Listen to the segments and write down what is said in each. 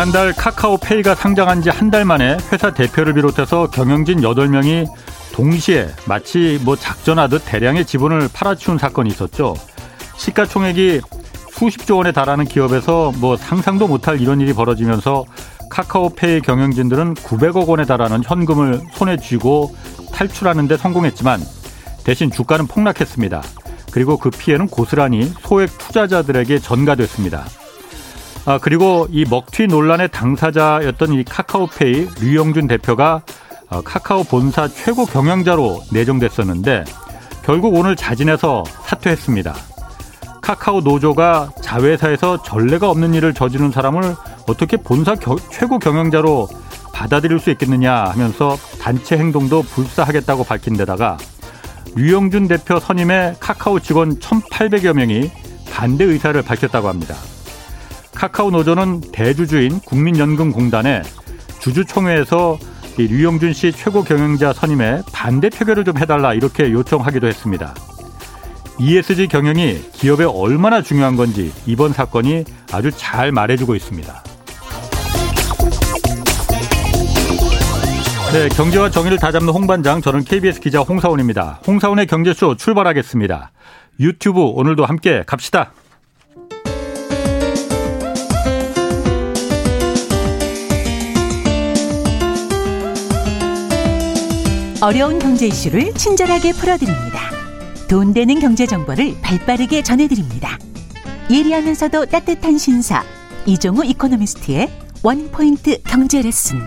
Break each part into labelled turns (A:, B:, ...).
A: 지난달 카카오페이가 상장한 지 한 달 만에 회사 대표를 비롯해서 경영진 8명이 동시에 마치 뭐 작전하듯 대량의 지분을 팔아치운 사건이 있었죠. 시가총액이 수십조 원에 달하는 기업에서 뭐 상상도 못할 이런 일이 벌어지면서 카카오페이 경영진들은 900억 원에 달하는 현금을 손에 쥐고 탈출하는 데 성공했지만 대신 주가는 폭락했습니다. 그리고 그 피해는 고스란히 소액 투자자들에게 전가됐습니다. 아, 그리고 이 먹튀 논란의 당사자였던 이 카카오페이 류영준 대표가 어, 카카오 본사 최고 경영자로 내정됐었는데 결국 오늘 자진해서 사퇴했습니다. 카카오 노조가 자회사에서 전례가 없는 일을 저지른 사람을 어떻게 본사 겨, 최고 경영자로 받아들일 수 있겠느냐 하면서 단체 행동도 불사하겠다고 밝힌 데다가 류영준 대표 선임의 카카오 직원 1,800여 명이 반대 의사를 밝혔다고 합니다. 카카오 노조는 대주주인 국민연금공단에 주주총회에서 류영준 씨 최고 경영자 선임에 반대 표결을 좀 해달라 이렇게 요청하기도 했습니다. ESG 경영이 기업에 얼마나 중요한 건지 이번 사건이 아주 잘 말해주고 있습니다. 네, 경제와 정의를 다잡는 홍반장, 저는 KBS 기자 홍사원입니다. 홍사원의 경제쇼 출발하겠습니다. 유튜브 오늘도 함께 갑시다.
B: 어려운 경제 이슈를 친절하게 풀어드립니다. 돈 되는 경제 정보를 발빠르게 전해드립니다. 예리하면서도 따뜻한 신사 이종우 이코노미스트의 원포인트 경제 레슨.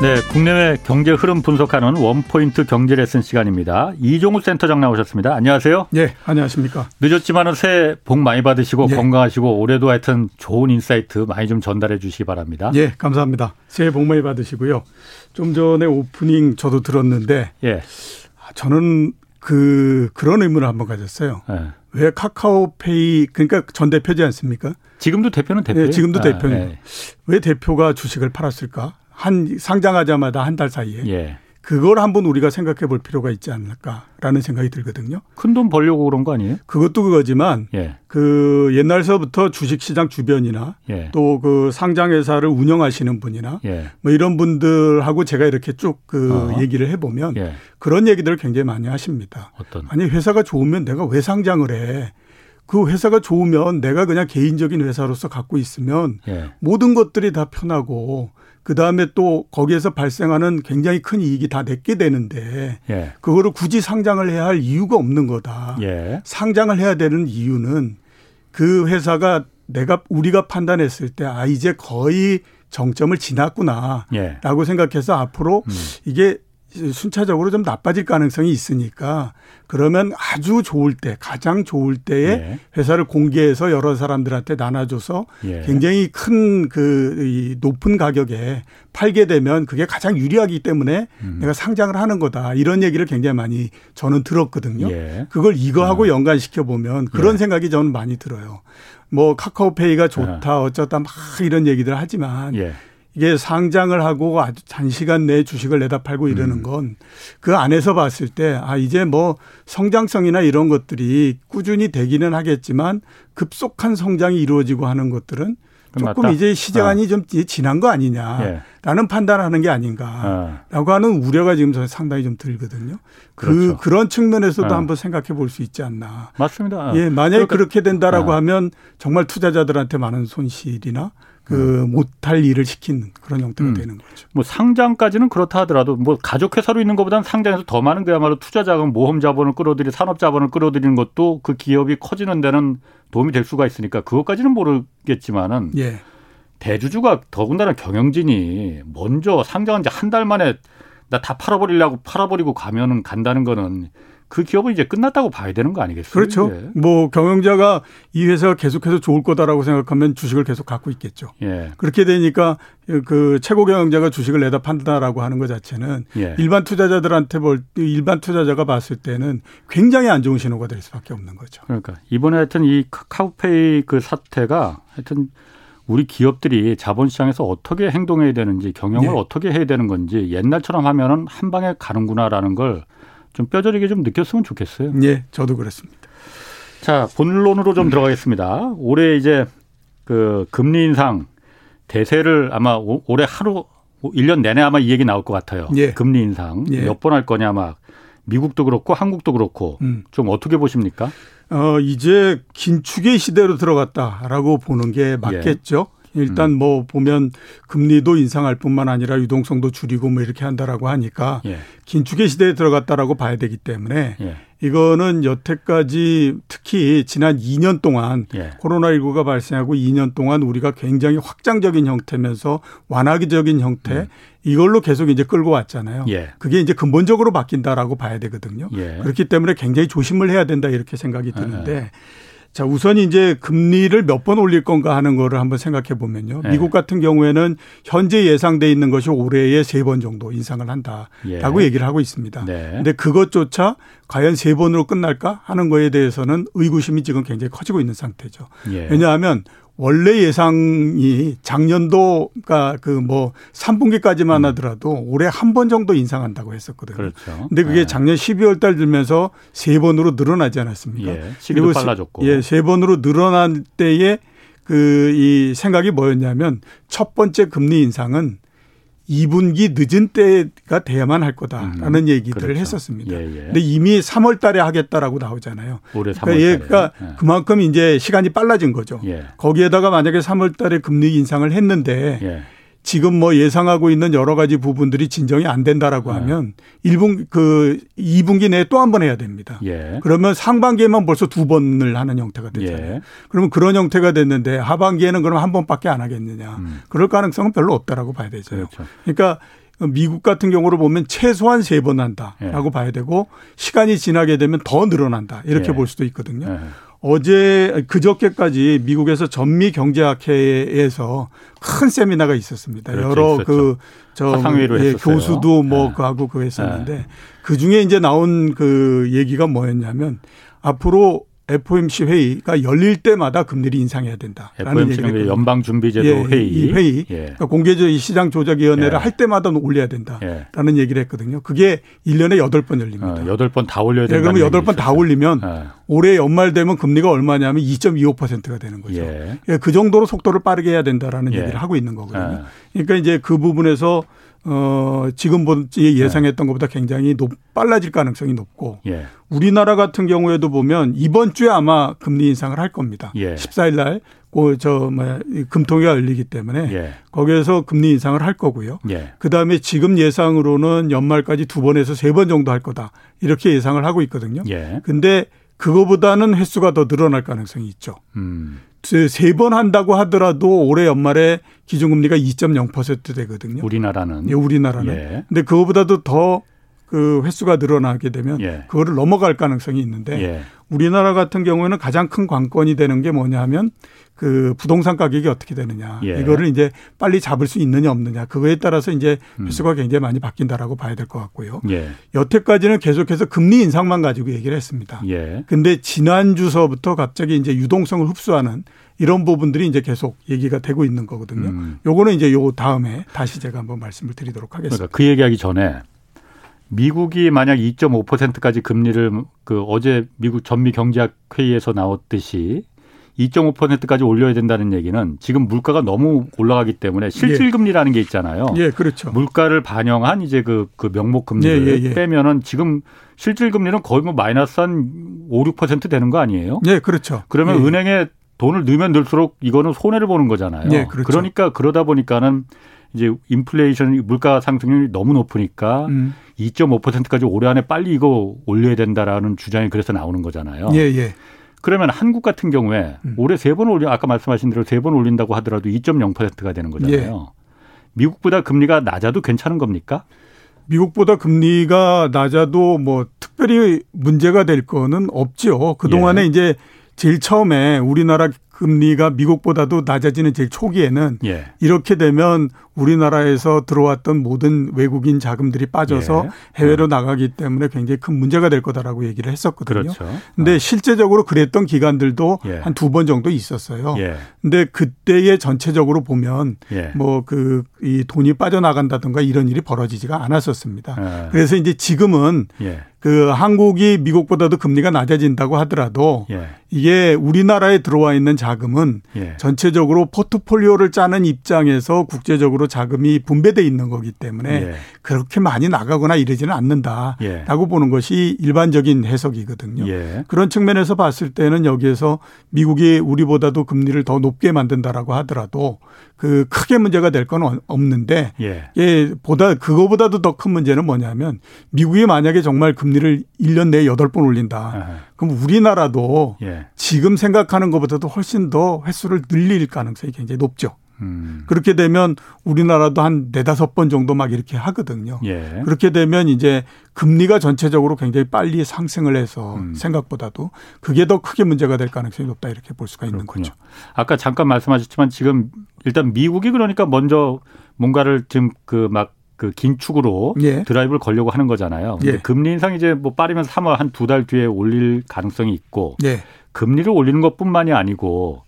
A: 네, 국내외 경제 흐름 분석하는 one point 경제 레슨 시간입니다. 이종우 센터장 나오셨습니다. 안녕하세요.
C: 네, 안녕하십니까.
A: 늦었지만은 새해 복 많이 받으시고 네. 건강하시고 올해도 하여튼 좋은 insight 많이 좀 전달해 주시기 바랍니다.
C: 예, 감사합니다. 새해 복 많이 받으시고요. 좀 전에 오프닝 저도 들었는데 예. 저는 그 그런 의문을 한번 가졌어요. 예. 왜 카카오페이 그러니까 전 대표지 않습니까?
A: 지금도 대표는 대표예요.
C: 네, 지금도 아, 대표예요. 예. 왜 대표가 주식을 팔았을까? 한 상장하자마자 한 달 사이에 예. 그걸 한번 우리가 생각해 볼 필요가 있지 않을까라는 생각이 들거든요.
A: 큰 돈 벌려고 그런 거 아니에요?
C: 그것도 그거지만 예. 그 옛날서부터 주식시장 주변이나 예. 또그 상장회사를 운영하시는 분이나 예. 뭐 이런 분들하고 제가 이렇게 쭉그 어. 얘기를 해보면 예. 그런 얘기들을 굉장히 많이 하십니다.
A: 어떤?
C: 아니 회사가 좋으면 내가 왜 상장을 해? 그 회사가 좋으면 내가 그냥 개인적인 회사로서 갖고 있으면 예. 모든 것들이 다 편하고 그 다음에 또 거기에서 발생하는 굉장히 큰 이익이 다 내게 되는데 예. 그거를 굳이 상장을 해야 할 이유가 없는 거다. 예. 상장을 해야 되는 이유는 그 회사가 내가 우리가 판단했을 때 아 이제 거의 정점을 지났구나라고 예. 생각해서 앞으로 음. 이게 순차적으로 좀 나빠질 가능성이 있으니까 그러면 아주 좋을 때 가장 좋을 때에 예. 회사를 공개해서 여러 사람들한테 나눠줘서 예. 굉장히 큰 그 높은 가격에 팔게 되면 그게 가장 유리하기 때문에 음. 내가 상장을 하는 거다 이런 얘기를 굉장히 많이 저는 들었거든요. 예. 그걸 이거하고 어. 연관시켜 보면 그런 예. 생각이 저는 많이 들어요. 뭐 카카오페이가 좋다 아. 어쩌다 막 이런 얘기들 하지만 예. 이게 상장을 하고 아주 단시간 내에 주식을 내다 팔고 이러는 음. 건그 안에서 봤을 때 아 이제 뭐 성장성이나 이런 것들이 꾸준히 되기는 하겠지만 급속한 성장이 이루어지고 하는 것들은 조금 맞다. 이제 시장이 어. 좀 지난 거 아니냐라는 예. 판단하는 게 아닌가라고 어. 하는 우려가 지금 상당히 좀 들거든요. 그 그렇죠. 그 그런 측면에서도 어. 한번 생각해 볼 수 있지 않나.
A: 맞습니다.
C: 예, 만약에 그러니까, 그렇게 된다라고 어. 하면 정말 투자자들한테 많은 손실이나 그 음. 못할 일을 시킨 그런 형태가 음. 되는 거죠.
A: 뭐 상장까지는 그렇다 하더라도 뭐 가족 회사로 있는 것보다는 상장에서 더 많은 그야말로 투자 자금, 모험 자본을 끌어들이 산업 자본을 끌어들이는 것도 그 기업이 커지는 데는 도움이 될 수가 있으니까 그것까지는 모르겠지만은 예. 대주주가 더군다나 경영진이 먼저 상장한 지 한 달 만에 나 다 팔아버리려고 팔아버리고 가면은 간다는 거는 그 기업은 이제 끝났다고 봐야 되는 거 아니겠어요?
C: 그렇죠. 예. 뭐 경영자가 이 회사가 계속해서 좋을 거다라고 생각하면 주식을 계속 갖고 있겠죠. 예. 그렇게 되니까 그 최고 경영자가 주식을 내다 판다라고 하는 것 자체는 예. 일반 투자자들한테 볼 일반 투자자가 봤을 때는 굉장히 안 좋은 신호가 될 수밖에 없는 거죠.
A: 그러니까 이번에 하여튼 이 카카오페이 그 사태가 하여튼 우리 기업들이 자본시장에서 어떻게 행동해야 되는지 경영을 네. 어떻게 해야 되는 건지 옛날처럼 하면은 한 방에 가는구나라는 걸 좀 뼈저리게 좀 느꼈으면 좋겠어요.
C: 예, 저도 그렇습니다.
A: 자, 본론으로 좀 들어가겠습니다. 올해 이제 그 금리 인상 대세를 아마 올해 하루 1년 내내 아마 이 얘기 나올 것 같아요. 예. 금리 인상 예. 몇번 할 거냐 막 미국도 그렇고 한국도 그렇고 음. 좀 어떻게 보십니까?
C: 어 이제 긴축의 시대로 들어갔다라고 보는 게 맞겠죠. 예. 일단 음. 뭐 보면 금리도 인상할 뿐만 아니라 유동성도 줄이고 뭐 이렇게 한다라고 하니까 예. 긴축의 시대에 들어갔다라고 봐야 되기 때문에 예. 이거는 여태까지 특히 지난 2년 동안 예. 코로나19가 발생하고 2년 동안 우리가 굉장히 확장적인 형태면서 완화기적인 형태 음. 이걸로 계속 이제 끌고 왔잖아요. 예. 그게 이제 근본적으로 바뀐다라고 봐야 되거든요. 예. 그렇기 때문에 굉장히 조심을 해야 된다 이렇게 생각이 드는데 예. 자, 우선 이제 금리를 몇 번 올릴 건가 하는 거를 한번 생각해 보면요. 네. 미국 같은 경우에는 현재 예상돼 있는 것이 올해에 세 번 정도 인상을 한다라고 예. 얘기를 하고 있습니다. 네. 근데 그것조차 과연 세 번으로 끝날까 하는 거에 대해서는 의구심이 지금 굉장히 커지고 있는 상태죠. 예. 왜냐하면 원래 예상이 작년도 그러니까 그뭐 3분기까지만 음. 하더라도 올해 한 번 정도 인상한다고 했었거든요. 그렇죠. 근데 그게 네. 작년 12월 달 들면서 세 번으로 늘어나지 않았습니까?
A: 예. 시기도 빨라졌고.
C: 예, 세 번으로 늘어난 때에 그 이 생각이 뭐였냐면 첫 번째 금리 인상은 2분기 늦은 때가 돼야만 할 거다라는 음, 얘기들을 그렇죠. 했었습니다. 예, 예. 근데 이미 3월 달에 하겠다라고 나오잖아요.
A: 올해 3월
C: 그러니까, 그러니까 예. 그만큼 이제 시간이 빨라진 거죠. 예. 거기에다가 만약에 3월 달에 금리 인상을 했는데 예. 지금 뭐 예상하고 있는 여러 가지 부분들이 진정이 안 된다라고 네. 하면 1분 그 2분기 내에 또 한 번 해야 됩니다. 예. 그러면 상반기에만 벌써 두 번을 하는 형태가 되잖아요. 예. 그러면 그런 형태가 됐는데 하반기에는 그럼 한 번밖에 안 하겠느냐. 음. 그럴 가능성은 별로 없다라고 봐야 되죠. 그렇죠. 그러니까 미국 같은 경우로 보면 최소한 세 번 한다라고 예. 봐야 되고 시간이 지나게 되면 더 늘어난다. 이렇게 예. 볼 수도 있거든요. 예. 어제 그저께까지 미국에서 전미 경제학회에서 큰 세미나가 있었습니다. 그렇죠, 여러 그저 예, 교수도 뭐 네. 그하고 그 했었는데 네. 그 중에 이제 나온 그 얘기가 뭐였냐면 앞으로 FOMC 회의가 열릴 때마다 금리를 인상해야 된다라는
A: 얘기를 연방 준비제도 예, 회의,
C: 이 회의, 예. 그러니까 공개적 시장 조작 위원회를 예. 할 때마다 올려야 된다라는 예. 얘기를 했거든요. 그게 1년에 8번 열립니다. 어,
A: 8번 다 올려야 된다. 예,
C: 그러면 8번 다 올리면 예. 올해 연말 되면 금리가 얼마냐면 2.25%가 되는 거죠. 예. 예. 그 정도로 속도를 빠르게 해야 된다라는 얘기를 하고 있는 거거든요. 그러니까 이제 그 부분에서 어, 지금 본 예상했던 것보다 굉장히 높, 빨라질 가능성이 높고 예. 우리나라 같은 경우에도 보면 이번 주에 아마 금리 인상을 할 겁니다. 예. 14일 날, 그, 저, 뭐, 금통위가 열리기 때문에 예. 거기에서 금리 인상을 할 거고요. 예. 그 다음에 지금 예상으로는 연말까지 두 번에서 세 번 정도 할 거다. 이렇게 예상을 하고 있거든요. 예. 근데 그거보다는 횟수가 더 늘어날 가능성이 있죠. 음. 세번 한다고 하더라도 올해 연말에 기준금리가 2.0% 되거든요.
A: 우리나라는.
C: 예, 우리나라는. 예. 근데 그거보다도 더 그 횟수가 늘어나게 되면 예. 그거를 넘어갈 가능성이 있는데 예. 우리나라 같은 경우에는 가장 큰 관건이 되는 게 뭐냐 하면 그 부동산 가격이 어떻게 되느냐 예. 이거를 이제 빨리 잡을 수 있느냐 없느냐 그거에 따라서 이제 음. 횟수가 굉장히 많이 바뀐다라고 봐야 될 것 같고요. 예. 여태까지는 계속해서 금리 인상만 가지고 얘기를 했습니다. 예. 근데 지난 주서부터 갑자기 이제 유동성을 흡수하는 이런 부분들이 이제 계속 얘기가 되고 있는 거거든요. 음. 요거는 이제 요 다음에 다시 제가 한번 말씀을 드리도록 하겠습니다.
A: 그러니까 그 얘기하기 전에 미국이 만약 2.5%까지 금리를 그 어제 미국 전미 경제학 회의에서 나왔듯이 2.5%까지 올려야 된다는 얘기는 지금 물가가 너무 올라가기 때문에 실질 금리라는 게 있잖아요.
C: 예, 그렇죠.
A: 물가를 반영한 이제 그, 그 명목 금리를 예, 예, 예. 빼면은 지금 실질 금리는 거의 뭐 마이너스 한 5, 6% 되는 거 아니에요?
C: 예, 그렇죠.
A: 그러면
C: 예.
A: 은행에 돈을 넣으면 넣을수록 이거는 손해를 보는 거잖아요. 예, 그렇죠. 그러니까 그러다 보니까는 이제 인플레이션 물가 상승률이 너무 높으니까 음. 2.5%까지 올해 안에 빨리 이거 올려야 된다라는 주장이 그래서 나오는 거잖아요.
C: 예, 예.
A: 그러면 한국 같은 경우에 음. 올해 세 번 올려 아까 말씀하신 대로 세 번 올린다고 하더라도 2.0%가 되는 거잖아요. 예. 미국보다 금리가 낮아도 괜찮은 겁니까?
C: 미국보다 금리가 낮아도 뭐 특별히 문제가 될 거는 없죠. 그동안에 예. 이제 제일 처음에 우리나라 금리가 미국보다도 낮아지는 제일 초기에는 예. 이렇게 되면 우리나라에서 들어왔던 모든 외국인 자금들이 빠져서 예. 해외로 네. 나가기 때문에 굉장히 큰 문제가 될 거다라고 얘기를 했었거든요. 그렇죠. 근데 어. 실제적으로 그랬던 기간들도 예. 한두 번 정도 있었어요. 예. 근데 그때의 전체적으로 보면 예. 뭐그 이 돈이 빠져나간다든가 이런 일이 벌어지지가 않았었습니다. 예. 그래서 이제 지금은 예. 그 한국이 미국보다도 금리가 낮아진다고 하더라도 예. 이게 우리나라에 들어와 있는 자금은 예. 전체적으로 포트폴리오를 짜는 입장에서 국제적으로 자금이 분배돼 있는 거기 때문에 예. 그렇게 많이 나가거나 이러지는 않는다라고 예. 보는 것이 일반적인 해석이거든요. 예. 그런 측면에서 봤을 때는 여기에서 미국이 우리보다도 금리를 더 높게 만든다라고 하더라도 그 크게 문제가 될 건 없는데 예. 보다 그거보다도 더 큰 문제는 뭐냐면 미국이 만약에 정말 금 금리를 1년 내에 8번 올린다. 아하. 그럼 우리나라도 예. 지금 생각하는 것보다도 훨씬 더 횟수를 늘릴 가능성이 굉장히 높죠. 음. 그렇게 되면 우리나라도 한 네다섯 번 정도 막 이렇게 하거든요. 예. 그렇게 되면 이제 금리가 전체적으로 굉장히 빨리 상승을 해서 음. 생각보다도 그게 더 크게 문제가 될 가능성이 높다 이렇게 볼 수가 있는 그렇군요. 거죠.
A: 아까 잠깐 말씀하셨지만 지금 일단 미국이 그러니까 먼저 뭔가를 지금 그막 그 긴축으로 예. 드라이브를 걸려고 하는 거잖아요. 예. 금리 인상 이제 뭐 빠르면 3월 한 두 달 뒤에 올릴 가능성이 있고 예. 금리를 올리는 것뿐만이 아니고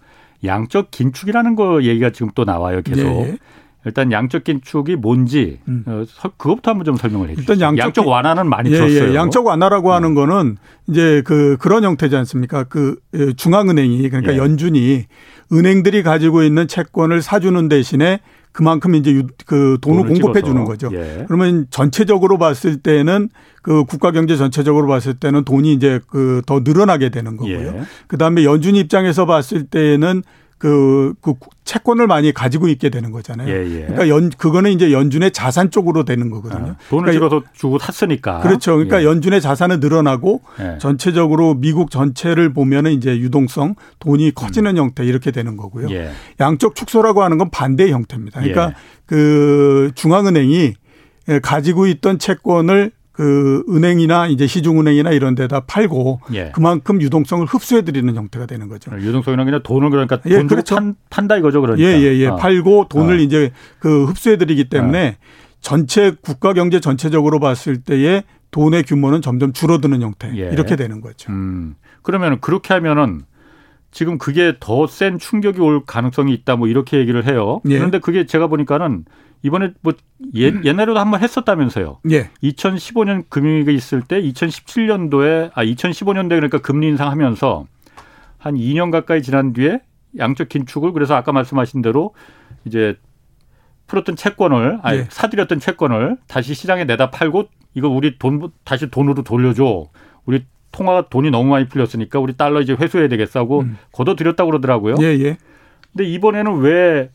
A: 양적 긴축이라는 거 얘기가 지금 또 나와요. 계속. 예. 일단 양적 긴축이 뭔지 음. 어, 그것부터 한번 좀 설명을 해 주시죠. 일단 양적, 양적 완화는 많이 예, 들었어요.
C: 예. 양적 완화라고 음. 하는 거는 이제 그 그런 형태지 않습니까? 그 예, 중앙은행이 그러니까 예. 연준이 은행들이 가지고 있는 채권을 사주는 대신에 그만큼 이제 그 돈을, 공급해 주는 거죠. 예. 그러면 전체적으로 봤을 때는 그 국가 경제 전체적으로 봤을 때는 돈이 이제 그 더 늘어나게 되는 거고요. 예. 그다음에 연준 입장에서 봤을 때는 그, 그 채권을 많이 가지고 있게 되는 거잖아요. 예, 예. 그러니까 연 그거는 이제 연준의 자산 쪽으로 되는 거거든요. 아,
A: 돈을 그러니까 찍어서 주고 샀으니까.
C: 그렇죠. 그러니까 예. 연준의 자산은 늘어나고 예. 전체적으로 미국 전체를 보면은 이제 유동성 돈이 커지는 음. 형태 이렇게 되는 거고요. 예. 양적 축소라고 하는 건 반대의 형태입니다. 그러니까 예. 그 중앙은행이 가지고 있던 채권을 그 은행이나 이제 시중은행이나 이런 데다 팔고 예. 그만큼 유동성을 흡수해 드리는 형태가 되는 거죠.
A: 유동성이란 그냥 돈을 그러니까 예, 돈 그렇죠. 탄, 탄다 이거죠 그러니까.
C: 예, 예, 예. 어. 팔고 돈을 어. 이제 그 흡수해 드리기 때문에 어. 전체 국가 경제 전체적으로 봤을 때의 돈의 규모는 점점 줄어드는 형태 예. 이렇게 되는 거죠. 음.
A: 그러면 그렇게 하면은 지금 그게 더 센 충격이 올 가능성이 있다 뭐 이렇게 얘기를 해요. 예. 그런데 그게 제가 보니까는 이번에 뭐 옛, 음. 옛날에도 한번 했었다면서요. 예. 2015년 금융위기 있을 때 2017년도에 아 2015년도에 그러니까 금리 인상하면서 한 2년 가까이 지난 뒤에 양적 긴축을 그래서 아까 말씀하신 대로 이제 풀었던 채권을 아니 예. 사들였던 채권을 다시 시장에 내다 팔고 이거 우리 돈 다시 돈으로 돌려줘. 우리 통화 돈이 너무 많이 풀렸으니까 우리 달러 이제 회수해야 되겠어 하고 음. 걷어들였다고 그러더라고요. 예, 예. 근데 이번에는 왜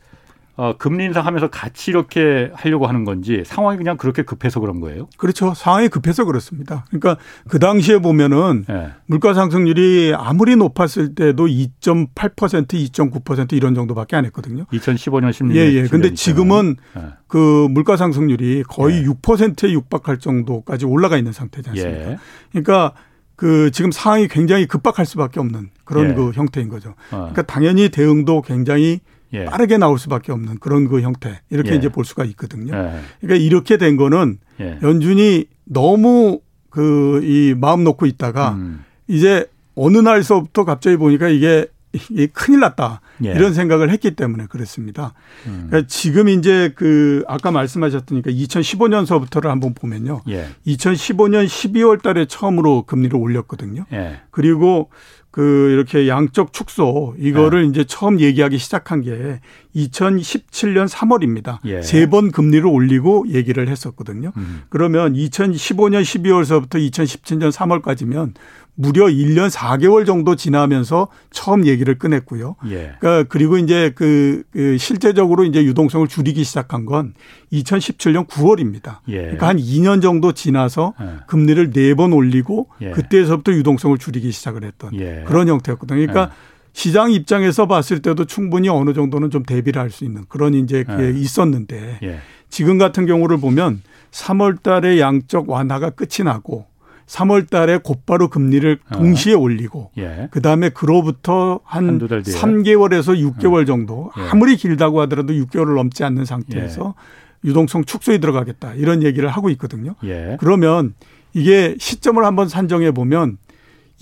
A: 어, 금리 인상하면서 같이 이렇게 하려고 하는 건지 상황이 그냥 그렇게 급해서 그런 거예요?
C: 그렇죠. 상황이 급해서 그렇습니다. 그러니까 그 당시에 보면은 네. 물가 상승률이 아무리 높았을 때도 2.8% 2.9% 이런 정도밖에 안 했거든요.
A: 2015년 16년.
C: 예, 예. 근데 지금은 네. 그 물가 상승률이 거의 네. 6%에 육박할 정도까지 올라가 있는 상태지 않습니까? 예. 그러니까 그 지금 상황이 굉장히 급박할 수밖에 없는 그런 예. 그 형태인 거죠. 어. 그러니까 당연히 대응도 굉장히 예. 빠르게 나올 수밖에 없는 그런 그 형태 이렇게 예. 이제 볼 수가 있거든요. 예. 그러니까 이렇게 된 거는 예. 연준이 너무 그 이 마음 놓고 있다가 음. 이제 어느 날서부터 갑자기 보니까 이게 이게 큰일 났다 예. 이런 생각을 했기 때문에 그렇습니다. 음. 그러니까 지금 이제 그 아까 말씀하셨으니까 2015년서부터를 한번 보면요. 예. 2015년 12월달에 처음으로 금리를 올렸거든요. 예. 그리고 그 이렇게 양적 축소 이거를 네. 이제 처음 얘기하기 시작한 게 2017년 3월입니다. 예. 세번 금리를 올리고 얘기를 했었거든요. 음. 그러면 2015년 12월서부터 2017년 3월까지면 무려 1년 4개월 정도 지나면서 처음 얘기를 꺼냈고요. 예. 그러니까 그리고 이제 그, 그 실제적으로 이제 유동성을 줄이기 시작한 건 2017년 9월입니다. 예. 그러니까 한 2년 정도 지나서 예. 금리를 4번 올리고 예. 그때서부터 유동성을 줄이기 시작을 했던 예. 그런 형태였거든요. 그러니까 예. 시장 입장에서 봤을 때도 충분히 어느 정도는 좀 대비를 할 수 있는 그런 이제 그게 있었는데 지금 같은 경우를 보면 3월 달에 양적 완화가 끝이 나고 3월 달에 곧바로 금리를 어. 동시에 어. 올리고 예. 그다음에 그로부터 한 3개월에서 6개월 어. 정도 예. 아무리 길다고 하더라도 6개월을 넘지 않는 상태에서 예. 유동성 축소에 들어가겠다. 이런 얘기를 하고 있거든요. 예. 그러면 이게 시점을 한번 산정해 보면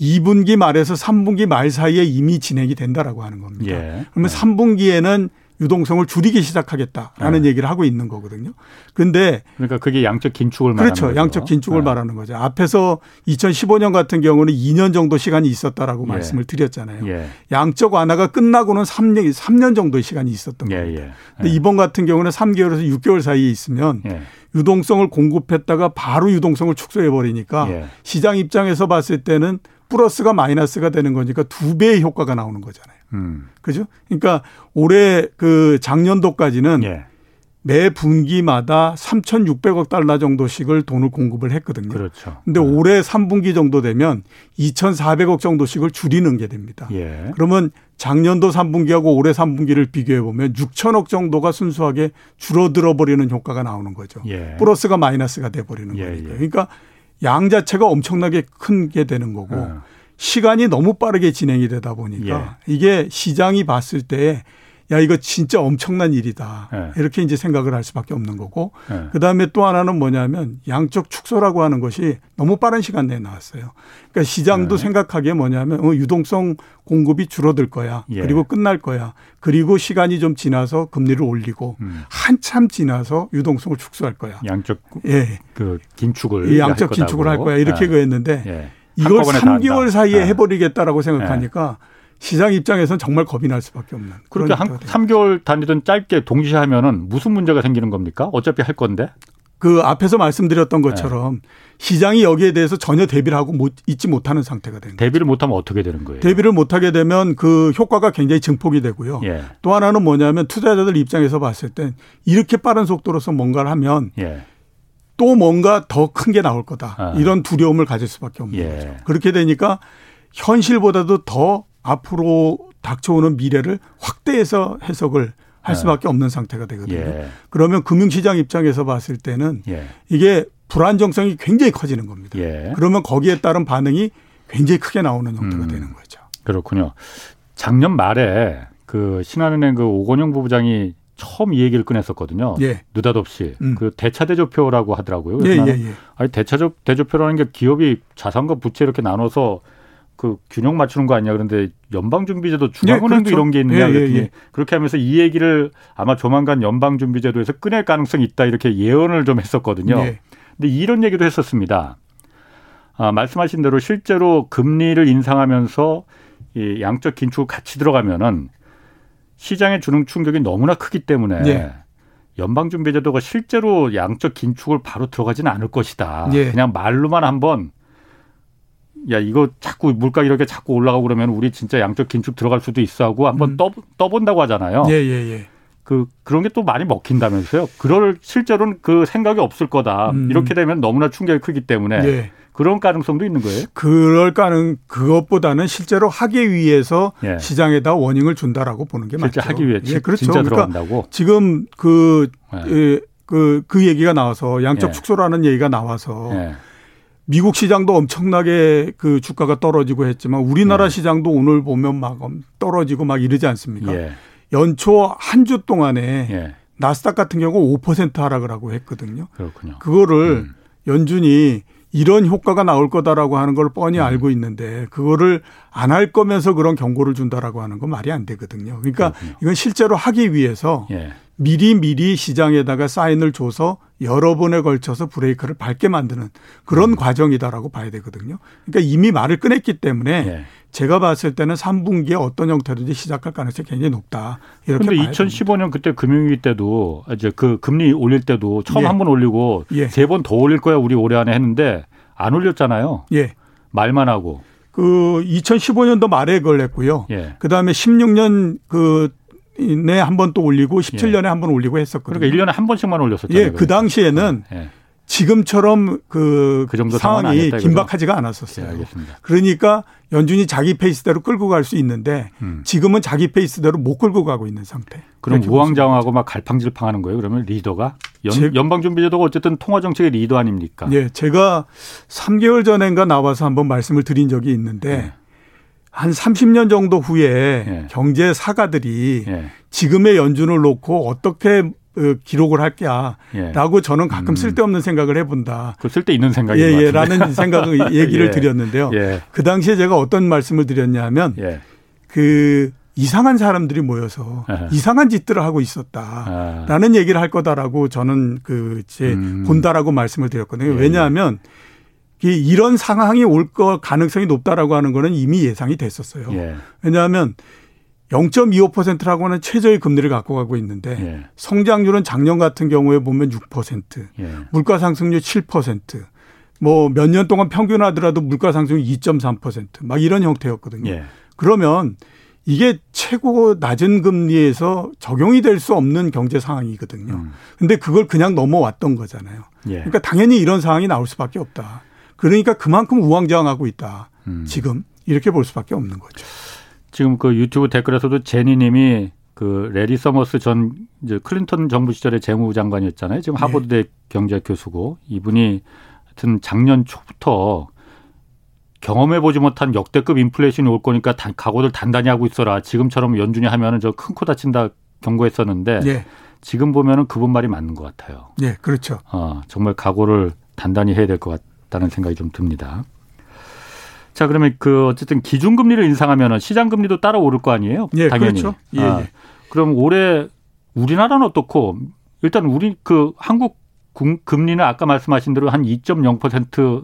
C: 2분기 말에서 3분기 말 사이에 이미 진행이 된다라고 하는 겁니다. 예. 그러면 3분기에는 유동성을 줄이기 시작하겠다라는 네. 얘기를 하고 있는 거거든요. 근데
A: 그러니까 그게 양적 긴축을 말하는
C: 그렇죠. 거죠. 양적 긴축을 네. 말하는 거죠. 앞에서 2015년 같은 경우는 2년 정도 시간이 있었다라고 예. 말씀을 드렸잖아요. 예. 양적 완화가 끝나고는 3년 3년 정도의 시간이 있었던 예. 겁니다. 예. 근데 이번 같은 경우는 3개월에서 6개월 사이에 있으면 예. 유동성을 공급했다가 바로 유동성을 축소해 버리니까 예. 시장 입장에서 봤을 때는 플러스가 마이너스가 되는 거니까 두 배의 효과가 나오는 거잖아요. 음. 그죠? 그러니까 올해 그 작년도까지는 예. 매 분기마다 3,600억 달러 정도씩을 돈을 공급을 했거든요.
A: 그렇죠.
C: 근데 네. 올해 3분기 정도 되면 2,400억 정도씩을 줄이는 게 됩니다. 예. 그러면 작년도 3분기하고 올해 3분기를 비교해 보면 6천억 정도가 순수하게 줄어들어 버리는 효과가 나오는 거죠. 예. 플러스가 마이너스가 돼 버리는 예, 거니까. 예. 그러니까 양 자체가 엄청나게 큰 게 되는 거고 어. 시간이 너무 빠르게 진행이 되다 보니까 예. 이게 시장이 봤을 때 야, 이거 진짜 엄청난 일이다. 예. 이렇게 이제 생각을 할 수밖에 없는 거고. 예. 그 다음에 또 하나는 뭐냐면 양적 축소라고 하는 것이 너무 빠른 시간 내에 나왔어요. 그러니까 시장도 예. 생각하기에 뭐냐면 어, 유동성 공급이 줄어들 거야. 예. 그리고 끝날 거야. 그리고 시간이 좀 지나서 금리를 올리고 음. 한참 지나서 유동성을 축소할 거야.
A: 양적 예. 그 긴축을
C: 양적 긴축을 할 거야. 이렇게 예. 그랬는데 예. 이걸 3개월 사이에 해버리겠다라고 생각하니까 시장 입장에서는 정말 겁이 날 수밖에 없는.
A: 그렇게 한 3개월 단위든 짧게 동시에 하면은 무슨 문제가 생기는 겁니까? 어차피 할 건데.
C: 그 앞에서 말씀드렸던 것처럼 네. 시장이 여기에 대해서 전혀 대비를 하고 못 있지 못하는 상태가 되는
A: 대비를 못하면 어떻게 되는 거예요?
C: 대비를 못하게 되면 그 효과가 굉장히 증폭이 되고요. 예. 또 하나는 뭐냐면 투자자들 입장에서 봤을 땐 이렇게 빠른 속도로서 뭔가를 하면 예. 또 뭔가 더 큰 게 나올 거다. 아. 이런 두려움을 가질 수밖에 없는 예. 거죠. 그렇게 되니까 현실보다도 더 앞으로 닥쳐오는 미래를 확대해서 해석을 할 예. 수밖에 없는 상태가 되거든요. 예. 그러면 금융시장 입장에서 봤을 때는 예. 이게 불안정성이 굉장히 커지는 겁니다. 예. 그러면 거기에 따른 반응이 굉장히 크게 나오는 형태가 음. 되는 거죠.
A: 그렇군요. 작년 말에 그 신한은행 그 오건영 부부장이 처음 이 얘기를 꺼냈었거든요. 예. 느닷없이 음. 그 대차대조표라고 하더라고요. 예, 예, 예. 아니 대차대조표라는 게 기업이 자산과 부채 이렇게 나눠서 그 균형 맞추는 거 아니냐 그런데 연방준비제도 중앙은행도 네, 그렇죠. 이런 게 있느냐 예, 그랬더니 예, 예. 그렇게 하면서 이 얘기를 아마 조만간 연방준비제도에서 꺼낼 가능성이 있다 이렇게 예언을 좀 했었거든요. 네. 근데 이런 얘기도 했었습니다. 아, 말씀하신 대로 실제로 금리를 인상하면서 이 양적 긴축 같이 들어가면은 시장에 주는 충격이 너무나 크기 때문에 네. 연방준비제도가 실제로 양적 긴축을 바로 들어가지는 않을 것이다. 네. 그냥 말로만 한번 야 이거 자꾸 물가 이렇게 자꾸 올라가고 그러면 우리 진짜 양적 긴축 들어갈 수도 있어 하고 한번 음. 떠 떠본다고 하잖아요.
C: 예, 예, 예.
A: 그 그런 게 또 많이 먹힌다면서요. 그럴 실제로는 그 생각이 없을 거다. 음. 이렇게 되면 너무나 충격이 크기 때문에 예. 그런 가능성도 있는 거예요.
C: 그럴 가능 그것보다는 실제로 하기 위해서 예. 시장에다 워닝을 준다라고 보는 게
A: 실제
C: 맞죠.
A: 하기 위해 예, 그렇죠. 진짜 그러니까 들어간다고.
C: 지금 그 예. 그, 그 얘기가 나와서 양적 예. 축소라는 얘기가 나와서 예. 미국 시장도 엄청나게 그 주가가 떨어지고 했지만 우리나라 네. 시장도 오늘 보면 막 떨어지고 막 이러지 않습니까? 예. 연초 한 주 동안에 예. 나스닥 같은 경우 5% 하락을 하고 했거든요.
A: 그렇군요.
C: 그거를 음. 연준이 이런 효과가 나올 거다라고 하는 걸 뻔히 음. 알고 있는데 그거를 안 할 거면서 그런 경고를 준다라고 하는 건 말이 안 되거든요. 그러니까 그렇군요. 이건 실제로 하기 위해서 예. 미리 미리 시장에다가 사인을 줘서 여러 번에 걸쳐서 브레이크를 밟게 만드는 그런 음. 과정이다라고 봐야 되거든요. 그러니까 이미 말을 꺼냈기 때문에 예. 제가 봤을 때는 3분기에 어떤 형태든지 시작할 가능성이 굉장히 높다. 이렇게
A: 그런데 2015년 됩니다. 그때 금융위기 때도 이제 그 금리 올릴 때도 처음 예. 한번 올리고 예. 세번 더 올릴 거야 우리 올해 안에 했는데 안 올렸잖아요.
C: 예.
A: 말만 하고.
C: 그 2015년도 말에 그걸 했고요. 예. 그다음에 16년 그 내한번 또 올리고 17년에 예. 한번 올리고 했었거든요.
A: 그러니까 1년에 한 번씩만 올렸었잖아요.
C: 예, 그 당시에는 예. 지금처럼 그, 그 정도 상황이 긴박하지가 않았었어요. 네, 그러니까 연준이 자기 페이스대로 끌고 갈 수 있는데 음. 지금은 자기 페이스대로 못 끌고 가고 있는 상태.
A: 그럼 우왕좌왕하고 막 갈팡질팡하는 거예요? 그러면 리더가 연, 연방준비제도가 어쨌든 통화 정책의 리더 아닙니까?
C: 예, 제가 3개월 전인가 나와서 한번 말씀을 드린 적이 있는데 네. 한 30년 정도 후에 네. 경제 사가들이 네. 지금의 연준을 놓고 어떻게 어, 기록을 할게라고 예. 저는 가끔 음. 쓸데없는 생각을 해본다.
A: 그 쓸데 있는 생각이
C: 예, 예, 라는 생각을 얘기를 예. 드렸는데요. 예. 그 당시에 제가 어떤 말씀을 드렸냐면 예. 그 이상한 사람들이 모여서 아 이상한 짓들을 하고 있었다라는 아. 얘기를 할 거다라고 저는 그 이제 음. 본다라고 말씀을 드렸거든요. 예, 왜냐하면 이런 상황이 올 거 가능성이 높다라고 하는 거는 이미 예상이 됐었어요. 왜냐하면 0.25%라고 하는 최저의 금리를 갖고 가고 있는데 예. 성장률은 작년 같은 경우에 보면 6%, 예. 물가 상승률 7%, 뭐 몇 년 동안 평균하더라도 물가 상승률 2.3%막 이런 형태였거든요. 예. 그러면 이게 최고 낮은 금리에서 적용이 될 수 없는 경제 상황이거든요. 음. 근데 그걸 그냥 넘어왔던 거잖아요. 예. 그러니까 당연히 이런 상황이 나올 수밖에 없다. 그러니까 그만큼 우왕좌왕하고 있다. 음. 지금 이렇게 볼 수밖에 없는 거죠.
A: 지금 그 유튜브 댓글에서도 제니님이 그 래리 서머스 전 이제 클린턴 정부 시절에 재무부 장관이었잖아요. 지금 네. 하버드대 네. 경제 교수고 이분이 하여튼 작년 초부터 경험해 보지 못한 역대급 인플레이션이 올 거니까 단, 각오들 단단히 하고 있어라. 지금처럼 연준이 하면은 저 큰 코 다친다 경고했었는데 네. 지금 보면은 그분 말이 맞는 것 같아요.
C: 네, 그렇죠.
A: 어, 정말 각오를 단단히 해야 될 것 같다는 생각이 좀 듭니다. 자, 그러면 그 어쨌든 기준금리를 인상하면 시장 금리도 따라 오를 거 아니에요?
C: 예, 당연히. 그렇죠. 예, 아,
A: 예. 그럼 올해 우리나라는 어떻고 일단 우리 그 한국 금리는 아까 말씀하신 대로 한 2.0%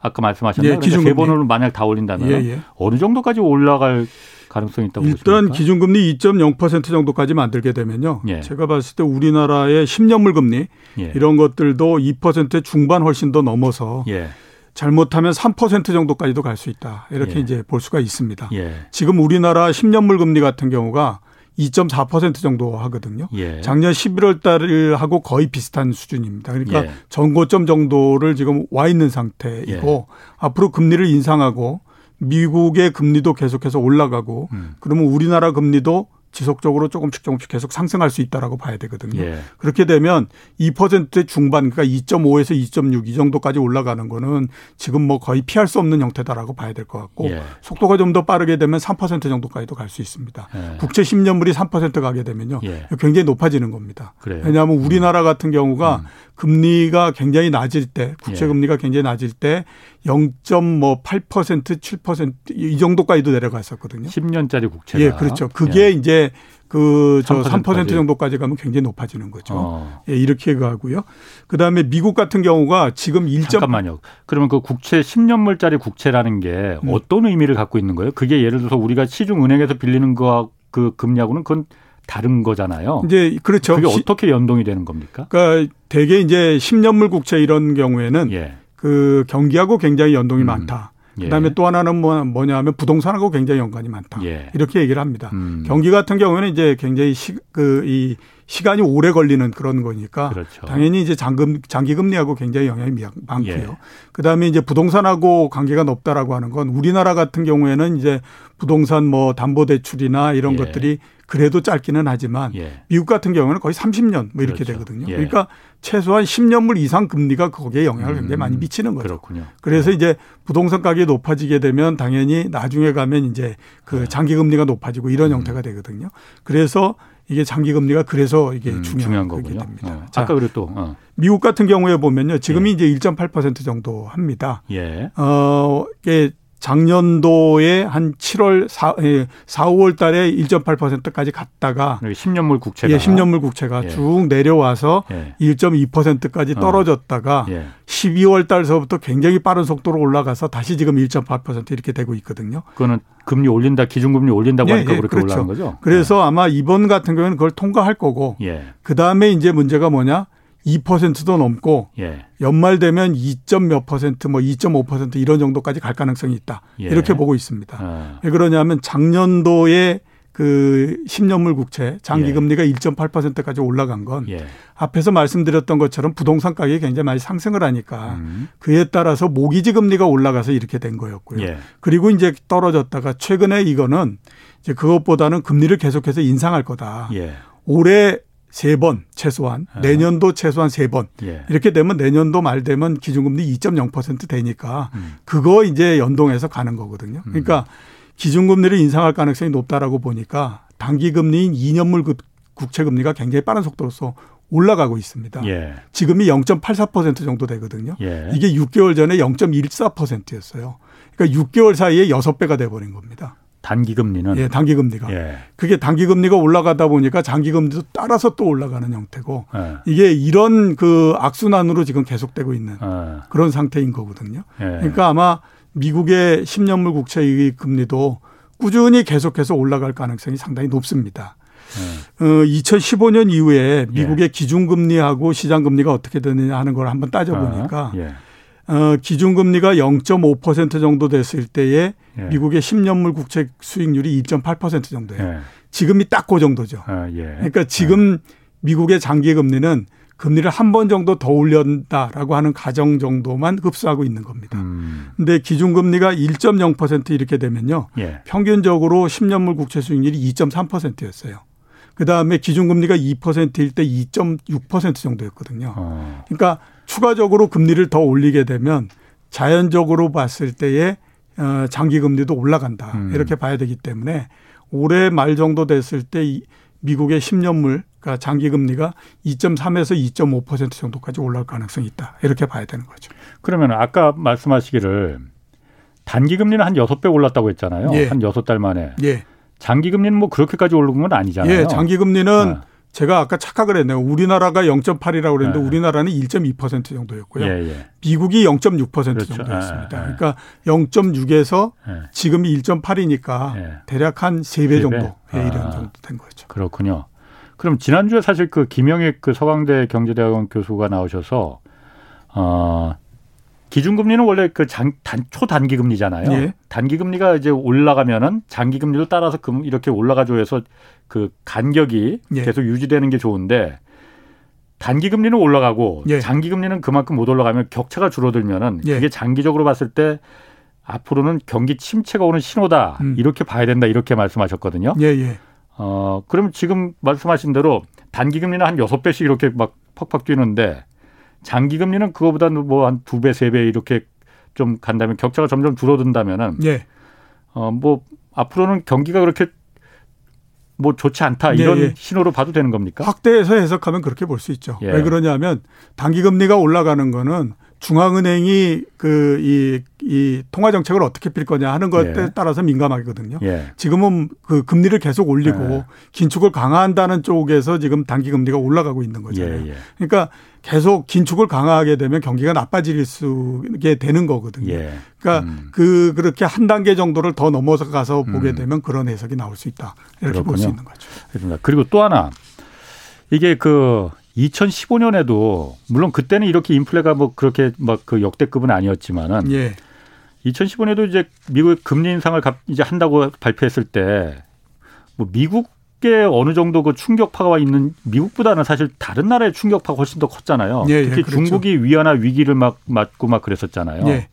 A: 아까 말씀하셨나요? 예, 기준금리. 세 번으로 만약 다 올린다면 예, 예. 어느 정도까지 올라갈 가능성이 있다고
C: 일단
A: 보십니까?
C: 기준금리 2.0% 정도까지 만들게 되면요. 예. 제가 봤을 때 우리나라의 10년물 금리 예. 이런 것들도 2% 중반 훨씬 더 넘어서 예. 잘못하면 3% 정도까지도 갈 수 있다. 이렇게 예. 이제 볼 수가 있습니다. 예. 지금 우리나라 10년물 금리 같은 경우가 2.4% 정도 하거든요. 예. 작년 11월 달하고 거의 비슷한 수준입니다. 그러니까 예. 전고점 정도를 지금 와 있는 상태이고 예. 앞으로 금리를 인상하고 미국의 금리도 계속해서 올라가고 음. 그러면 우리나라 금리도 지속적으로 조금씩 조금씩 계속 상승할 수 있다라고 봐야 되거든요. 예. 그렇게 되면 2%의 중반 그러니까 2.5에서 2.6 이 정도까지 올라가는 거는 지금 뭐 거의 피할 수 없는 형태다라고 봐야 될 것 같고 예. 속도가 좀 더 빠르게 되면 3% 정도까지도 갈 수 있습니다. 예. 국채 10년물이 3% 가게 되면요. 예. 굉장히 높아지는 겁니다. 그래요. 왜냐하면 우리나라 같은 경우가 음. 금리가 굉장히 낮을 때 국채 예. 금리가 굉장히 낮을 때 0.8% 7%이 정도까지도 내려갔었거든요.
A: 10년짜리 국채가.
C: 예, 그렇죠. 그게 예. 이제 그 저 3% 정도까지 가면 굉장히 높아지는 거죠. 어. 예, 이렇게 가고요. 그다음에 미국 같은 경우가 지금 1.
A: 잠깐만요. 그러면 그 국채 10년물짜리 국채라는 게 음. 어떤 의미를 갖고 있는 거예요? 그게 예를 들어서 우리가 시중 은행에서 빌리는 거와 그 금리하고는 그건 다른 거잖아요.
C: 이제 그렇죠.
A: 그게 어떻게 연동이 되는 겁니까?
C: 그러니까 대개 이제 10년물 국채 이런 경우에는 예. 그 경기하고 굉장히 연동이 음. 많다. 예. 그다음에 또 하나는 뭐, 뭐냐 하면 부동산하고 굉장히 연관이 많다. 예. 이렇게 얘기를 합니다. 음. 경기 같은 경우에는 이제 굉장히 시, 그, 이 시간이 오래 걸리는 그런 거니까 그렇죠. 당연히 이제 장금, 장기 금리하고 굉장히 영향이 많고요. 예. 그다음에 이제 부동산하고 관계가 높다라고 하는 건 우리나라 같은 경우에는 이제 부동산 뭐 담보 대출이나 이런 예. 것들이 그래도 짧기는 하지만 예. 미국 같은 경우는 거의 30년 뭐 이렇게 그렇죠. 되거든요. 예. 그러니까 최소한 10년물 이상 금리가 거기에 영향을 굉장히 많이 음, 미치는 거죠. 그렇군요. 그래서 네. 이제 부동산 가격이 높아지게 되면 당연히 나중에 가면 이제 그 네. 장기 금리가 높아지고 이런 음. 형태가 되거든요. 그래서 이게 장기 금리가 그래서 이게 음, 중요한, 중요한 거군요. 됩니다.
A: 어. 자, 아까 그랬 또 어.
C: 미국 같은 경우에 보면요. 지금이 예. 이제 1.8% 정도 합니다. 예. 어, 이게 작년도에 한 7월 4, 4 5월 달에 1.8%까지 갔다가
A: 10년물 국채가
C: 예, 10년물 국채가 예. 쭉 내려와서 예. 1.2%까지 어. 떨어졌다가 어. 예. 12월 달서부터 굉장히 빠른 속도로 올라가서 다시 지금 1.8% 이렇게 되고 있거든요.
A: 그거는 금리 올린다, 기준금리 올린다고 예, 하니까 예, 그렇게 그렇죠. 올라간 거죠.
C: 그래서 예. 아마 이번 같은 경우에는 그걸 통과할 거고 그 다음에 이제 문제가 뭐냐? 2%도 넘고 예. 연말 되면 2. 몇 퍼센트 뭐 2.5% 이런 정도까지 갈 가능성이 있다. 예. 이렇게 보고 있습니다. 아. 왜 그러냐면 작년도에 그 10년물 국채 장기 금리가 예. 1.8%까지 올라간 건 예. 앞에서 말씀드렸던 것처럼 부동산 가격이 굉장히 많이 상승을 하니까 음. 그에 따라서 모기지 금리가 올라가서 이렇게 된 거였고요. 예. 그리고 이제 떨어졌다가 최근에 이거는 이제 그것보다는 금리를 계속해서 인상할 거다. 예. 올해 세 번 최소한 아. 내년도 최소한 세 번. 예. 이렇게 되면 내년도 말 되면 기준금리 2.0% 되니까 음. 그거 이제 연동해서 가는 거거든요. 그러니까 음. 기준금리를 인상할 가능성이 높다라고 보니까 단기 금리인 2년물 국채 금리가 굉장히 빠른 속도로서 올라가고 있습니다. 예. 지금이 0.84% 정도 되거든요. 예. 이게 6개월 전에 0.14%였어요. 그러니까 6개월 사이에 6배가 돼버린 겁니다.
A: 단기 금리는?
C: 예, 단기 금리가. 예. 그게 단기 금리가 올라가다 보니까 장기 금리도 따라서 또 올라가는 형태고 예. 이게 이런 그 악순환으로 지금 계속되고 있는 예. 그런 상태인 거거든요. 예. 그러니까 아마 미국의 10년물 국채의 금리도 꾸준히 계속해서 올라갈 가능성이 상당히 높습니다. 네. 어, 2015년 이후에 미국의 예. 기준금리하고 시장금리가 어떻게 되느냐 하는 걸 한번 따져보니까 아, 예. 어, 기준금리가 0.5% 정도 됐을 때에 예. 미국의 10년물 국채 수익률이 2.8% 정도예요. 예. 지금이 딱 그 정도죠. 아, 예. 그러니까 지금 예. 미국의 장기 금리는 금리를 한 번 정도 더 올린다라고 하는 가정 정도만 흡수하고 있는 겁니다. 음. 근데 기준금리가 1.0% 이렇게 되면요. 예. 평균적으로 10년물 국채 수익률이 2.3%였어요. 그 다음에 기준금리가 2%일 때 2.6% 정도였거든요. 어. 그러니까 추가적으로 금리를 더 올리게 되면 자연적으로 봤을 때에 어, 장기 금리도 올라간다. 음. 이렇게 봐야 되기 때문에 올해 말 정도 됐을 때 미국의 10년물 그러니까 장기 금리가 2.3에서 2.5% 정도까지 올라갈 가능성이 있다. 이렇게 봐야 되는 거죠.
A: 그러면 아까 말씀하시기를 단기 금리는 한 6배 올랐다고 했잖아요. 예. 한 6달 만에. 예. 장기 금리는 뭐 그렇게까지 오른 건 아니잖아요.
C: 예, 장기 금리는 네. 제가 아까 착각을 했네요. 우리나라가 0.8이라고 그랬는데 네. 우리나라는 1.2% 정도였고요. 예, 예. 미국이 0.6% 그렇죠. 정도였습니다. 예, 그러니까 0.6에서 지금이 1.8이니까 대략 한 3배 정도 에 이런 아, 정도 된 거죠.
A: 그렇군요. 그럼 지난주에 사실 그 김영익 그 서강대 경제대학원 교수가 나오셔서 어 기준금리는 원래 그 장, 단, 초단기 금리잖아요. 예. 단기 금리가 이제 올라가면은 장기 금리도 따라서 금 이렇게 올라가죠 해서 그 간격이 예. 계속 유지되는 게 좋은데 단기 금리는 올라가고 예. 장기 금리는 그만큼 못 올라가면 격차가 줄어들면은 예. 그게 장기적으로 봤을 때 앞으로는 경기 침체가 오는 신호다. 음. 이렇게 봐야 된다. 이렇게 말씀하셨거든요. 예, 예. 어, 그럼 지금 말씀하신 대로 단기 금리는 한 여섯 배씩 이렇게 막 팍팍 뛰는데 장기 금리는 그거보다는 뭐한 두 배, 세 배 이렇게 좀 간다면 격차가 점점 줄어든다면은 예. 어뭐 앞으로는 경기가 그렇게 뭐 좋지 않다 이런 예, 예. 신호로 봐도 되는 겁니까?
C: 확대해서 해석하면 그렇게 볼 수 있죠. 예. 왜 그러냐면 단기 금리가 올라가는 거는 중앙은행이 그이이 통화 정책을 어떻게 필 거냐 하는 것에 예. 따라서 민감하거든요. 예. 지금은 그 금리를 계속 올리고 예. 긴축을 강화한다는 쪽에서 지금 단기 금리가 올라가고 있는 거잖아요. 예, 예. 그러니까 계속 긴축을 강화하게 되면 경기가 나빠질 수게 되는 거거든요. 예. 그러니까 음. 그 그렇게 한 단계 정도를 더 넘어서 가서 보게 음. 되면 그런 해석이 나올 수 있다. 이렇게 볼 수 있는 거죠.
A: 그렇습니다. 그리고 또 하나 이게 그 2015년에도 물론 그때는 이렇게 인플레가 뭐 그렇게 막 그 역대급은 아니었지만은 예. 2015년에도 이제 미국의 금리 인상을 이제 한다고 발표했을 때 뭐 미국 에 어느 정도 그 충격파가 있는 미국보다는 사실 다른 나라의 충격파가 훨씬 더 컸잖아요. 예, 예 특히 예, 그렇죠. 중국이 위안화 위기를 막 맞고 막 그랬었잖아요. 예.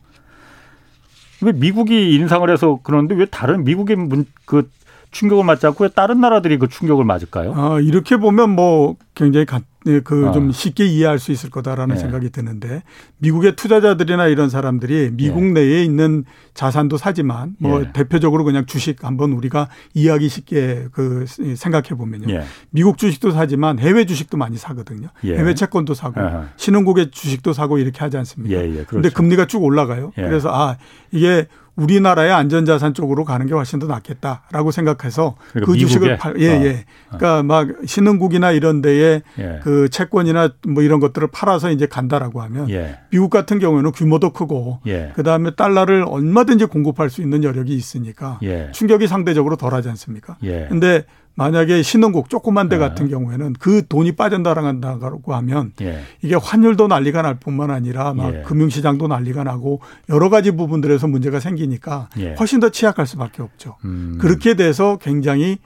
A: 왜 미국이 인상을 해서 그러는데 왜 다른 미국의 문, 그 충격을 맞지 않고 왜 다른 나라들이 그 충격을 맞을까요?
C: 아, 이렇게 보면 뭐 굉장히 네, 그좀 아. 쉽게 이해할 수 있을 거다라는 네. 생각이 드는데 미국의 투자자들이나 이런 사람들이 미국 네. 내에 있는 자산도 사지만 뭐 예. 대표적으로 그냥 주식 한번 우리가 이해하기 쉽게 그 생각해 보면요. 예. 미국 주식도 사지만 해외 주식도 많이 사거든요. 예. 해외 채권도 사고 아하. 신흥국의 주식도 사고 이렇게 하지 않습니까? 예, 예, 그런데 그렇죠. 금리가 쭉 올라가요. 예. 그래서 아 이게 우리나라의 안전자산 쪽으로 가는 게 훨씬 더 낫겠다라고 생각해서 그러니까 그 주식을 팔, 예, 어. 예. 그러니까 막 신흥국이나 이런 데에 예. 그 채권이나 뭐 이런 것들을 팔아서 이제 간다라고 하면 예. 미국 같은 경우에는 규모도 크고 예. 그 다음에 달러를 얼마든지 공급할 수 있는 여력이 있으니까 예. 충격이 상대적으로 덜하지 않습니까? 예. 근데 만약에 신흥국 조그만 데 네. 같은 경우에는 그 돈이 빠져나간다고 하면 예. 이게 환율도 난리가 날 뿐만 아니라 막 예. 금융시장도 난리가 나고 여러 가지 부분들에서 문제가 생기니까 예. 훨씬 더 취약할 수밖에 없죠. 음. 그렇게 돼서 굉장히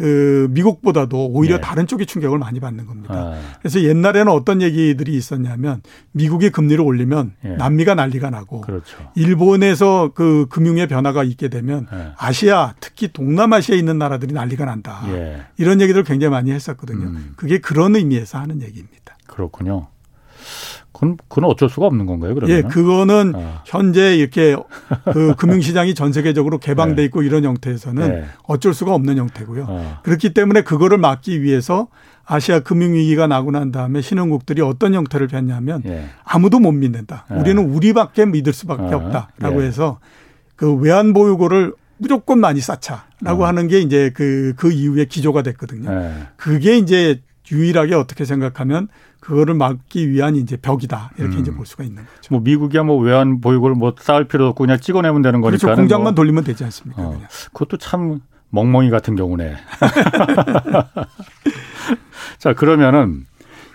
C: 그 미국보다도 오히려 네. 다른 쪽이 충격을 많이 받는 겁니다. 아. 그래서 옛날에는 어떤 얘기들이 있었냐면 미국이 금리를 올리면 예. 남미가 난리가 나고 그렇죠. 일본에서 그 금융의 변화가 있게 되면 예. 아시아 특히 동남아시아에 있는 나라들이 난리가 난다. 예. 이런 얘기들을 굉장히 많이 했었거든요. 음. 그게 그런 의미에서 하는 얘기입니다.
A: 그렇군요. 그건, 그건 어쩔 수가 없는 건가요, 그러면?
C: 예, 그거는 아. 현재 이렇게 그 금융시장이 전 세계적으로 개방돼 네. 있고 이런 형태에서는 네. 어쩔 수가 없는 형태고요. 아. 그렇기 때문에 그거를 막기 위해서 아시아 금융위기가 나고 난 다음에 신흥국들이 어떤 형태를 폈냐면 예. 아무도 못 믿는다. 예. 우리는 우리밖에 믿을 수밖에 아. 없다라고 예. 해서 그 외환 보유고를 무조건 많이 쌓자라고 어. 하는 게 이제 그, 그 이후에 기조가 됐거든요. 예. 그게 이제 유일하게 어떻게 생각하면 그거를 막기 위한 이제 벽이다 이렇게 음. 이제 볼 수가 있는 거죠.
A: 뭐 미국이야 뭐 외환 보유고를 뭐 쌓을 필요 없고 그냥 찍어내면 되는 거니까.
C: 그렇죠. 공장만 뭐. 돌리면 되지 않습니까? 어.
A: 그것도 참 멍멍이 같은 경우네. 자 그러면은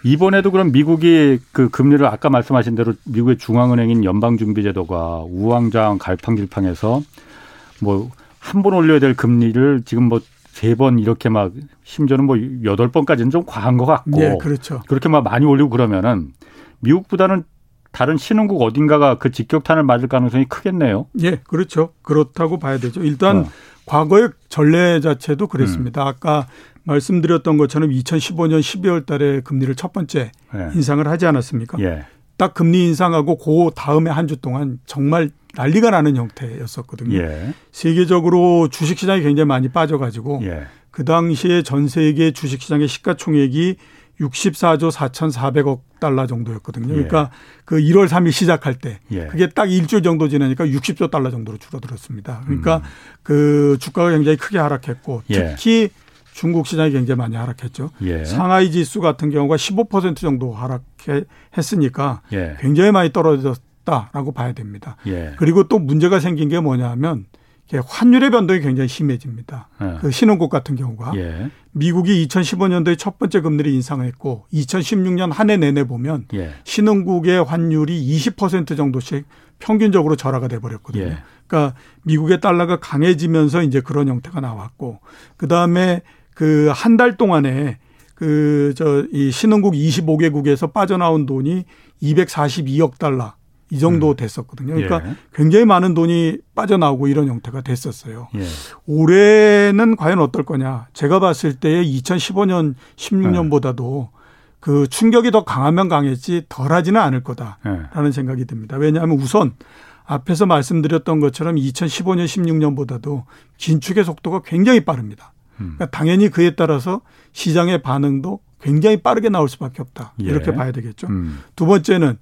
A: 이번에도 그럼 미국이 그 금리를 아까 말씀하신 대로 미국의 중앙은행인 연방준비제도가 우왕좌왕 갈팡질팡해서 뭐 한 번 올려야 될 금리를 지금 뭐 세 번 이렇게 막 심지어는 뭐 여덟 번까지는 좀 과한 것 같고.
C: 네, 그렇죠.
A: 그렇게 막 많이 올리고 그러면은 미국보다는 다른 신흥국 어딘가가 그 직격탄을 맞을 가능성이 크겠네요.
C: 예, 그렇죠. 그렇다고 봐야 되죠. 일단 어. 과거의 전례 자체도 그랬습니다. 음. 아까 말씀드렸던 것처럼 2015년 12월 달에 금리를 첫 번째 예. 인상을 하지 않았습니까? 예. 딱 금리 인상하고 그 다음에 한 주 동안 정말 난리가 나는 형태였었거든요. 예. 세계적으로 주식 시장이 굉장히 많이 빠져가지고 예. 그 당시에 전 세계 주식 시장의 시가총액이 64조 4,400억 달러 정도였거든요. 예. 그러니까 그 1월 3일 시작할 때 예. 그게 딱 일주일 정도 지나니까 60조 달러 정도로 줄어들었습니다. 그러니까 음. 그 주가가 굉장히 크게 하락했고 예. 특히 중국 시장이 굉장히 많이 하락했죠. 예. 상하이 지수 같은 경우가 15% 정도 하락했으니까 예. 굉장히 많이 떨어졌 다라고 봐야 됩니다. 예. 그리고 또 문제가 생긴 게 뭐냐면 환율의 변동이 굉장히 심해집니다. 예. 그 신흥국 같은 경우가 예. 미국이 2015년도에 첫 번째 금리를 인상했고 2016년 한 해 내내 보면 예. 신흥국의 환율이 20% 정도씩 평균적으로 절하가 돼 버렸거든요. 그러니까 미국의 달러가 강해지면서 이제 그런 형태가 나왔고 그다음에 그 한 달 동안에 그 저 이 신흥국 25개국에서 빠져나온 돈이 242억 달러 이 정도 음. 됐었거든요. 그러니까 예. 굉장히 많은 돈이 빠져나오고 이런 형태가 됐었어요. 예. 올해는 과연 어떨 거냐? 제가 봤을 때 2015년 16년보다도 예. 그 충격이 더 강하면 강했지 덜하지는 않을 거다라는 예. 생각이 듭니다. 왜냐하면 우선 앞에서 말씀드렸던 것처럼 2015년 16년보다도 긴축의 속도가 굉장히 빠릅니다. 그러니까 당연히 그에 따라서 시장의 반응도 굉장히 빠르게 나올 수밖에 없다. 예. 이렇게 봐야 되겠죠. 음. 두 번째는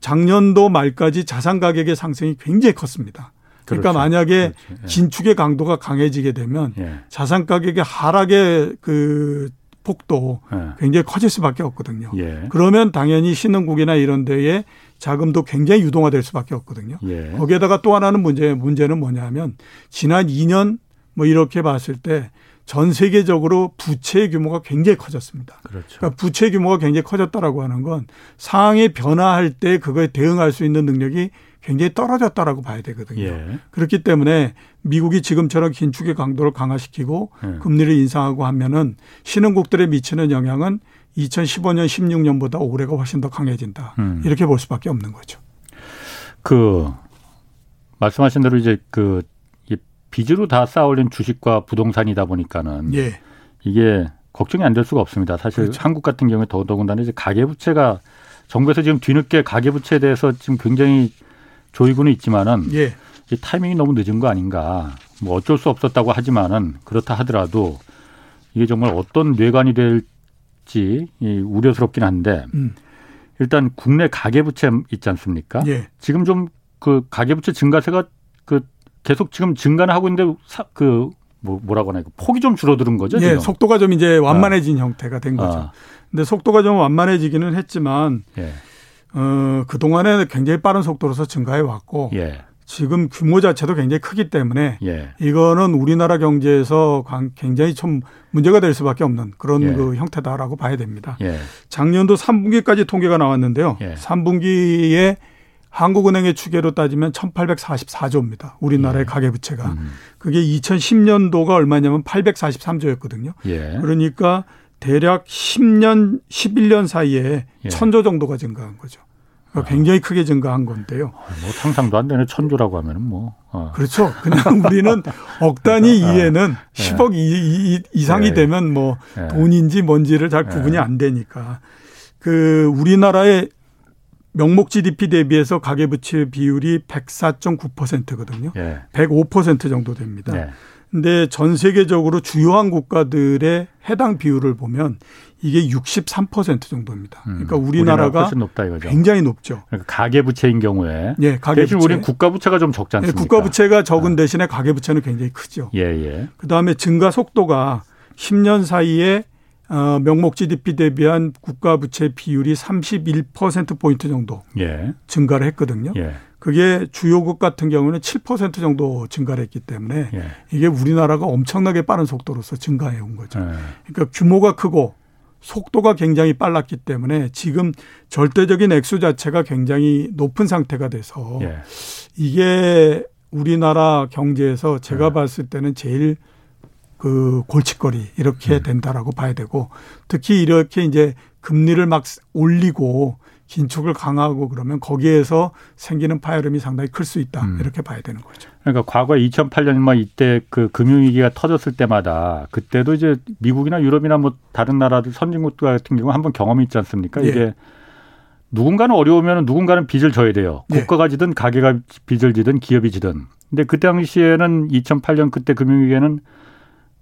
C: 작년도 말까지 자산 가격의 상승이 굉장히 컸습니다. 그러니까 그렇죠. 만약에 그렇죠. 예. 진축의 강도가 강해지게 되면 예. 자산 가격의 하락의 그 폭도 예. 굉장히 커질 수밖에 없거든요. 예. 그러면 당연히 신흥국이나 이런 데에 자금도 굉장히 유동화될 수밖에 없거든요. 예. 거기에다가 또 하나는 문제 문제는 뭐냐면 지난 2년 뭐 이렇게 봤을 때 전 세계적으로 부채 규모가 굉장히 커졌습니다. 그렇죠. 그러니까 부채 규모가 굉장히 커졌다라고 하는 건 상황이 변화할 때 그거에 대응할 수 있는 능력이 굉장히 떨어졌다라고 봐야 되거든요. 예. 그렇기 때문에 미국이 지금처럼 긴축의 강도를 강화시키고 예. 금리를 인상하고 하면은 신흥국들에 미치는 영향은 2015년, 16년보다 올해가 훨씬 더 강해진다. 음. 이렇게 볼 수밖에 없는 거죠.
A: 그 말씀하신 대로 이제 그 빚으로 다 쌓아올린 주식과 부동산이다 보니까는 예. 이게 걱정이 안 될 수가 없습니다. 사실 그렇죠. 한국 같은 경우에 더더군다나 이제 가계부채가 정부에서 지금 뒤늦게 가계부채에 대해서 지금 굉장히 조이고는 있지만은 예. 이 타이밍이 너무 늦은 거 아닌가. 뭐 어쩔 수 없었다고 하지만은 그렇다 하더라도 이게 정말 어떤 뇌관이 될지 우려스럽긴 한데 음. 일단 국내 가계부채 있지 않습니까? 예. 지금 좀 그 가계부채 증가세가 그 계속 지금 증가는 하고 있는데 사, 그 뭐, 뭐라고 하나 폭이 좀 줄어드는 거죠?
C: 예, 지금? 속도가 좀 이제 완만해진 아. 형태가 된 거죠. 아. 근데 속도가 좀 완만해지기는 했지만 예. 어, 그동안에 굉장히 빠른 속도로서 증가해 왔고 예. 지금 규모 자체도 굉장히 크기 때문에 예. 이거는 우리나라 경제에서 굉장히 좀 문제가 될 수밖에 없는 그런 예. 그 형태다라고 봐야 됩니다. 예. 작년도 3분기까지 통계가 나왔는데요. 3분기에 한국은행의 추계로 따지면 1844조입니다. 우리나라의 예. 가계부채가. 음. 그게 2010년도가 얼마냐면 843조였거든요. 예. 그러니까 대략 10년, 11년 사이에 예. 천조 정도가 증가한 거죠. 그러니까 굉장히 크게 증가한 건데요.
A: 뭐 상상도 안 되는 천조라고 하면은 뭐.
C: 어. 그렇죠. 그냥 우리는 억 단위 아, 이에는 네. 10억 이, 이, 상이 네. 되면 뭐 네. 돈인지 뭔지를 잘 구분이 네. 안 되니까. 그 우리나라의 명목 GDP 대비해서 가계부채 비율이 104.9%거든요. 예. 105% 정도 됩니다. 네. 근데 전 세계적으로 주요한 국가들의 해당 비율을 보면 이게 63% 정도입니다. 음, 그러니까 우리나라가 높다 굉장히 높죠.
A: 그러니까 가계 부채인 경우에 예, 가계 대신 우리는 국가 부채가 좀 적지 예, 않습니까?
C: 예, 국가 부채가 적은 아. 대신에 가계 부채는 굉장히 크죠. 예, 예. 그다음에 증가 속도가 10년 사이에 어, 명목 GDP 대비한 국가 부채 비율이 31% 포인트 정도 예. 증가를 했거든요. 예. 그게 주요국 같은 경우는 7% 정도 증가를 했기 때문에 예. 이게 우리나라가 엄청나게 빠른 속도로서 증가해 온 거죠. 예. 그러니까 규모가 크고 속도가 굉장히 빨랐기 때문에 지금 절대적인 액수 자체가 굉장히 높은 상태가 돼서 예. 이게 우리나라 경제에서 제가 예. 봤을 때는 제일 그 골칫거리 이렇게 음. 된다라고 봐야 되고 특히 이렇게 이제 금리를 막 올리고 긴축을 강화하고 그러면 거기에서 생기는 파열음이 상당히 클 수 있다 음. 이렇게 봐야 되는 거죠.
A: 그러니까 과거 2008년 뭐 이때 그 금융위기가 터졌을 때마다 그때도 이제 미국이나 유럽이나 뭐 다른 나라들 선진국들 같은 경우 한번 경험이 있지 않습니까? 예. 이게 누군가는 어려우면 누군가는 빚을 져야 돼요. 예. 국가가 지든 가게가 빚을 지든 기업이 지든. 근데 그 당시에는 2008년 그때 금융위기에는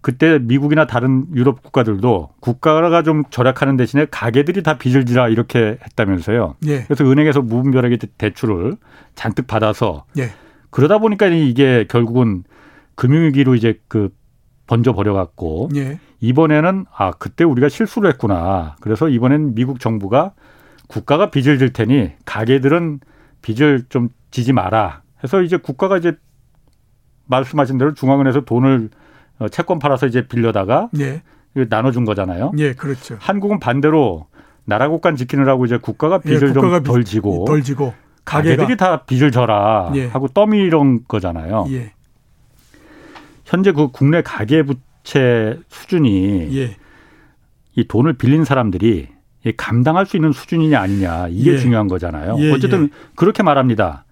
A: 그때 미국이나 다른 유럽 국가들도 국가가 좀 절약하는 대신에 가게들이 다 빚을 지라 이렇게 했다면서요. 예. 그래서 은행에서 무분별하게 대출을 잔뜩 받아서 예. 그러다 보니까 이게 결국은 금융위기로 이제 그 번져 버려 갖고 예. 이번에는 아 그때 우리가 실수를 했구나. 그래서 이번엔 미국 정부가 국가가 빚을 질 테니 가게들은 빚을 좀 지지 마라. 해서 이제 국가가 이제 말씀하신 대로 중앙은행에서 돈을 어, 채권 팔아서 이제 빌려다가 예. 나눠준 거잖아요.
C: 예, 그렇죠.
A: 한국은 반대로 나라 국간 지키느라고 이제 국가가 예, 빚을 예, 좀 덜 지고
C: 덜 지고
A: 가게들이 다 빚을 져라 예. 하고 떠밀은 거잖아요. 예. 현재 그 국내 가계 부채 수준이 예. 이 돈을 빌린 사람들이 감당할 수 있는 수준이냐 아니냐 이게 예. 중요한 거잖아요. 어쨌든 그렇게 말합니다.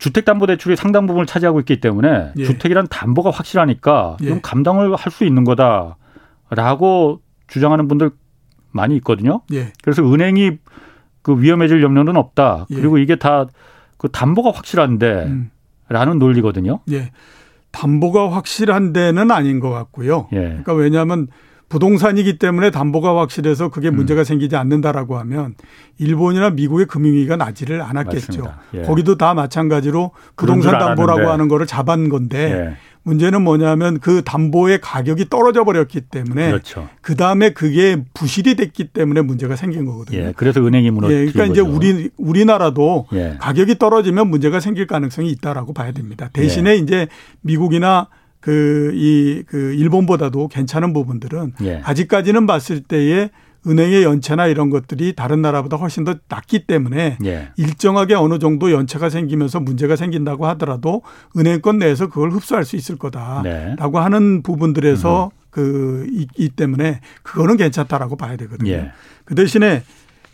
A: 주택담보대출이 상당 부분을 차지하고 있기 때문에 예. 주택이란 담보가 확실하니까 예. 좀 감당을 할 수 있는 거다라고 주장하는 분들 많이 있거든요. 예. 그래서 은행이 그 위험해질 염려는 없다. 예. 그리고 이게 다 그 담보가 확실한데 음. 라는 논리거든요.
C: 예. 담보가 확실한 데는 아닌 것 같고요. 예. 그러니까 왜냐하면 부동산이기 때문에 담보가 확실해서 그게 음. 문제가 음. 생기지 않는다라고 하면 일본이나 미국의 금융위기가 나지를 않았겠죠. 예. 거기도 다 마찬가지로 부동산 담보라고 하는 거를 잡은 건데 예. 문제는 뭐냐면 그 담보의 가격이 떨어져 버렸기 때문에 그렇죠. 그 다음에 그게 부실이 됐기 때문에 문제가 생긴 거거든요.
A: 예. 그래서 은행이 무너진
C: 예. 그러니까 이제 우리 우리나라도 예. 가격이 떨어지면 문제가 생길 가능성이 있다라고 봐야 됩니다. 대신에 예. 이제 미국이나 그, 이, 그, 일본보다도 괜찮은 부분들은 예. 아직까지는 봤을 때에 은행의 연체나 이런 것들이 다른 나라보다 훨씬 더 낮기 때문에 예. 일정하게 어느 정도 연체가 생기면서 문제가 생긴다고 하더라도 은행권 내에서 그걸 흡수할 수 있을 거다라고 네. 하는 부분들에서 음. 그, 이, 이 때문에 그거는 괜찮다라고 봐야 되거든요. 예. 그 대신에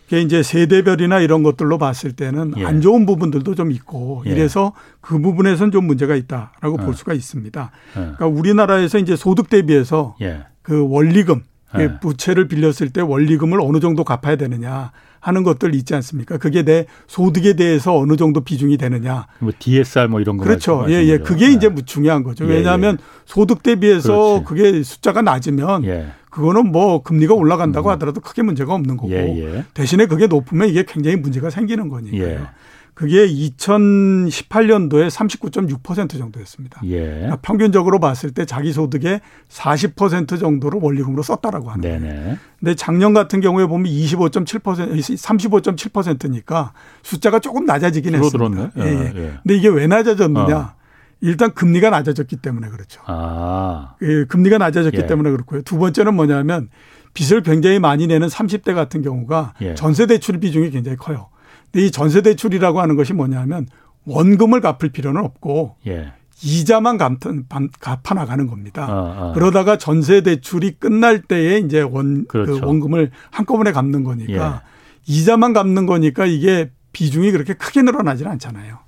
C: 그게 이제 세대별이나 이런 것들로 봤을 때는 예. 안 좋은 부분들도 좀 있고 예. 이래서 그 부분에선 좀 문제가 있다라고 어. 볼 수가 있습니다. 어. 그러니까 우리나라에서 이제 소득 대비해서 예. 그 원리금 예. 부채를 빌렸을 때 원리금을 어느 정도 갚아야 되느냐 하는 것들 있지 않습니까? 그게 내 소득에 대해서 어느 정도 비중이 되느냐.
A: 뭐 DSR 뭐 이런 거
C: 그렇죠. 예, 예. 그게 네. 이제 중요한 거죠. 예, 왜냐하면 예. 소득 대비해서 그렇지. 그게 숫자가 낮으면 예. 그거는 뭐 금리가 올라간다고 음. 하더라도 크게 문제가 없는 거고 예, 대신에 그게 높으면 이게 굉장히 문제가 생기는 거니까요. 그게 2018년도에 39.6% 정도였습니다. 예. 그러니까 평균적으로 봤을 때 자기 소득의 40% 정도를 원리금으로 썼다라고 하는 네네. 거예요. 근데 작년 같은 경우에 보면 25.7% 35.7%니까 숫자가 조금 낮아지긴 했습니다. 예, 예. 예. 근데 이게 왜 낮아졌느냐? 어. 일단 금리가 낮아졌기 때문에 그렇죠. 아. 예, 금리가 낮아졌기 예. 때문에 그렇고요. 두 번째는 뭐냐면 빚을 굉장히 많이 내는 30대 같은 경우가 예. 전세 대출 비중이 굉장히 커요. 이 전세 대출이라고 하는 것이 뭐냐면 원금을 갚을 필요는 없고 예. 이자만 갚아 나가는 겁니다. 아, 아. 그러다가 전세 대출이 끝날 때에 이제 원그 그렇죠. 그 원금을 한꺼번에 갚는 거니까 예. 이자만 갚는 거니까 이게 비중이 그렇게 크게 늘어나지는 않잖아요.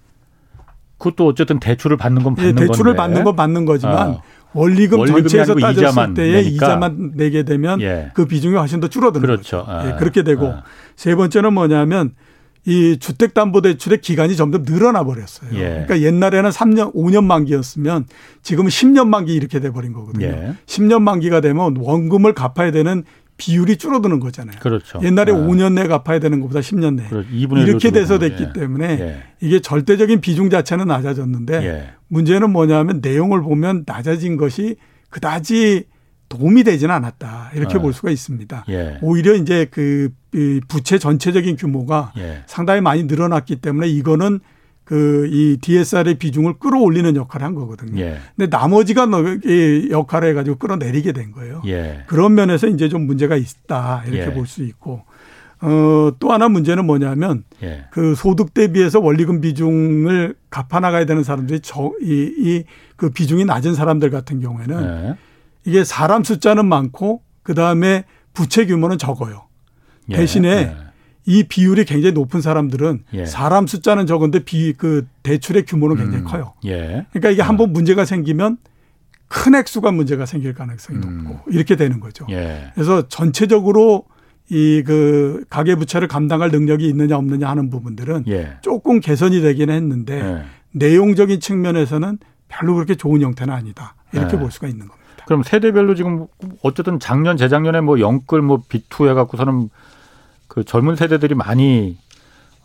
A: 그것도 어쨌든 대출을 받는 건 받는
C: 예, 대출을 건데. 받는 건 받는 거지만 아. 원리금 전체에서 따졌을 때에 내니까. 이자만 내게 되면 예. 그 비중이 훨씬 더 줄어드는
A: 그렇죠.
C: 거죠. 아. 예, 그렇게 되고 아. 세 번째는 뭐냐면 이 주택담보대출의 기간이 점점 늘어나 버렸어요. 예. 그러니까 옛날에는 3년, 5년 만기였으면 지금은 10년 만기 이렇게 돼 버린 거거든요. 예. 10년 만기가 되면 원금을 갚아야 되는 비율이 줄어드는 거잖아요.
A: 그렇죠.
C: 옛날에 아. 5년 내 갚아야 되는 것보다 10년 내. 그렇죠. 이렇게 돼서 됐기 예. 때문에 예. 이게 절대적인 비중 자체는 낮아졌는데 예. 문제는 뭐냐면 내용을 보면 낮아진 것이 그다지 도움이 되지는 않았다. 이렇게 어. 볼 수가 있습니다. 예. 오히려 이제 그 부채 전체적인 규모가 예. 상당히 많이 늘어났기 때문에 이거는 그 이 DSR의 비중을 끌어올리는 역할을 한 거거든요. 예. 근데 나머지가 역할을 해가지고 끌어내리게 된 거예요. 예. 그런 면에서 이제 좀 문제가 있다 이렇게 예. 볼수 있고 어, 또 하나 문제는 뭐냐면 예. 그 소득 대비해서 원리금 비중을 갚아 나가야 되는 사람들이 저이이그 비중이 낮은 사람들 같은 경우에는 예. 이게 사람 숫자는 많고 그 다음에 부채 규모는 적어요. 예. 대신에 예. 이 비율이 굉장히 높은 사람들은 예. 사람 숫자는 적은데 비 그 대출의 규모는 굉장히 음. 커요. 예. 그러니까 이게 한번 어. 문제가 생기면 큰 액수가 문제가 생길 가능성이 음. 높고 이렇게 되는 거죠. 예. 그래서 전체적으로 이 그 가계 부채를 감당할 능력이 있느냐 없느냐 하는 부분들은 예. 조금 개선이 되기는 했는데 내용적인 측면에서는 별로 그렇게 좋은 형태는 아니다. 이렇게 볼 수가 있는 겁니다.
A: 그럼 세대별로 지금 어쨌든 작년 재작년에 뭐 영끌 뭐 비투 해갖고서는 그 젊은 세대들이 많이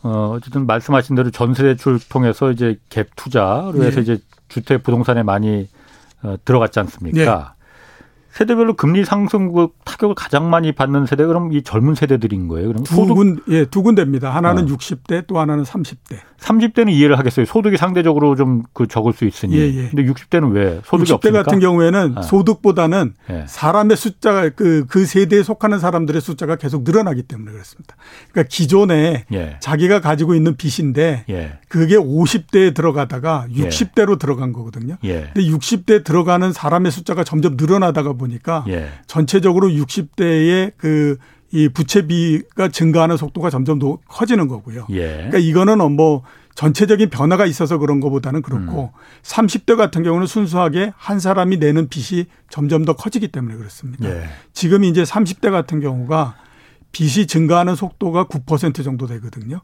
A: 어 어쨌든 말씀하신 대로 전세 대출 통해서 이제 갭 투자로 해서 네. 이제 주택 부동산에 많이 어, 들어갔지 않습니까? 네. 세대별로 금리 상승 타격을 가장 많이 받는 세대 그럼 이 젊은 세대들인 거예요. 그럼
C: 두 군, 예, 두 군데입니다. 하나는 어. 60대 또 하나는 30대.
A: 30대는 이해를 하겠어요. 소득이 상대적으로 좀 그 적을 수 있으니. 예, 예. 근데 60대는 왜 소득이 60대
C: 없습니까? 같은 경우에는 어. 소득보다는 예. 사람의 숫자가 그, 그 세대에 속하는 사람들의 숫자가 계속 늘어나기 때문에 그렇습니다. 그러니까 기존에 예. 자기가 가지고 있는 빚인데 예. 그게 50대에 들어가다가 60대로 예. 들어간 거거든요. 예. 근데 60대 들어가는 사람의 숫자가 점점 늘어나다가 보니까 전체적으로 60대의 그 이 부채비가 증가하는 속도가 점점 더 커지는 거고요. 예. 그러니까 이거는 뭐 전체적인 변화가 있어서 그런 것보다는 그렇고 음. 30대 같은 경우는 순수하게 한 사람이 내는 빚이 점점 더 커지기 때문에 그렇습니다. 예. 지금 이제 30대 같은 경우가 빚이 증가하는 속도가 9% 정도 되거든요.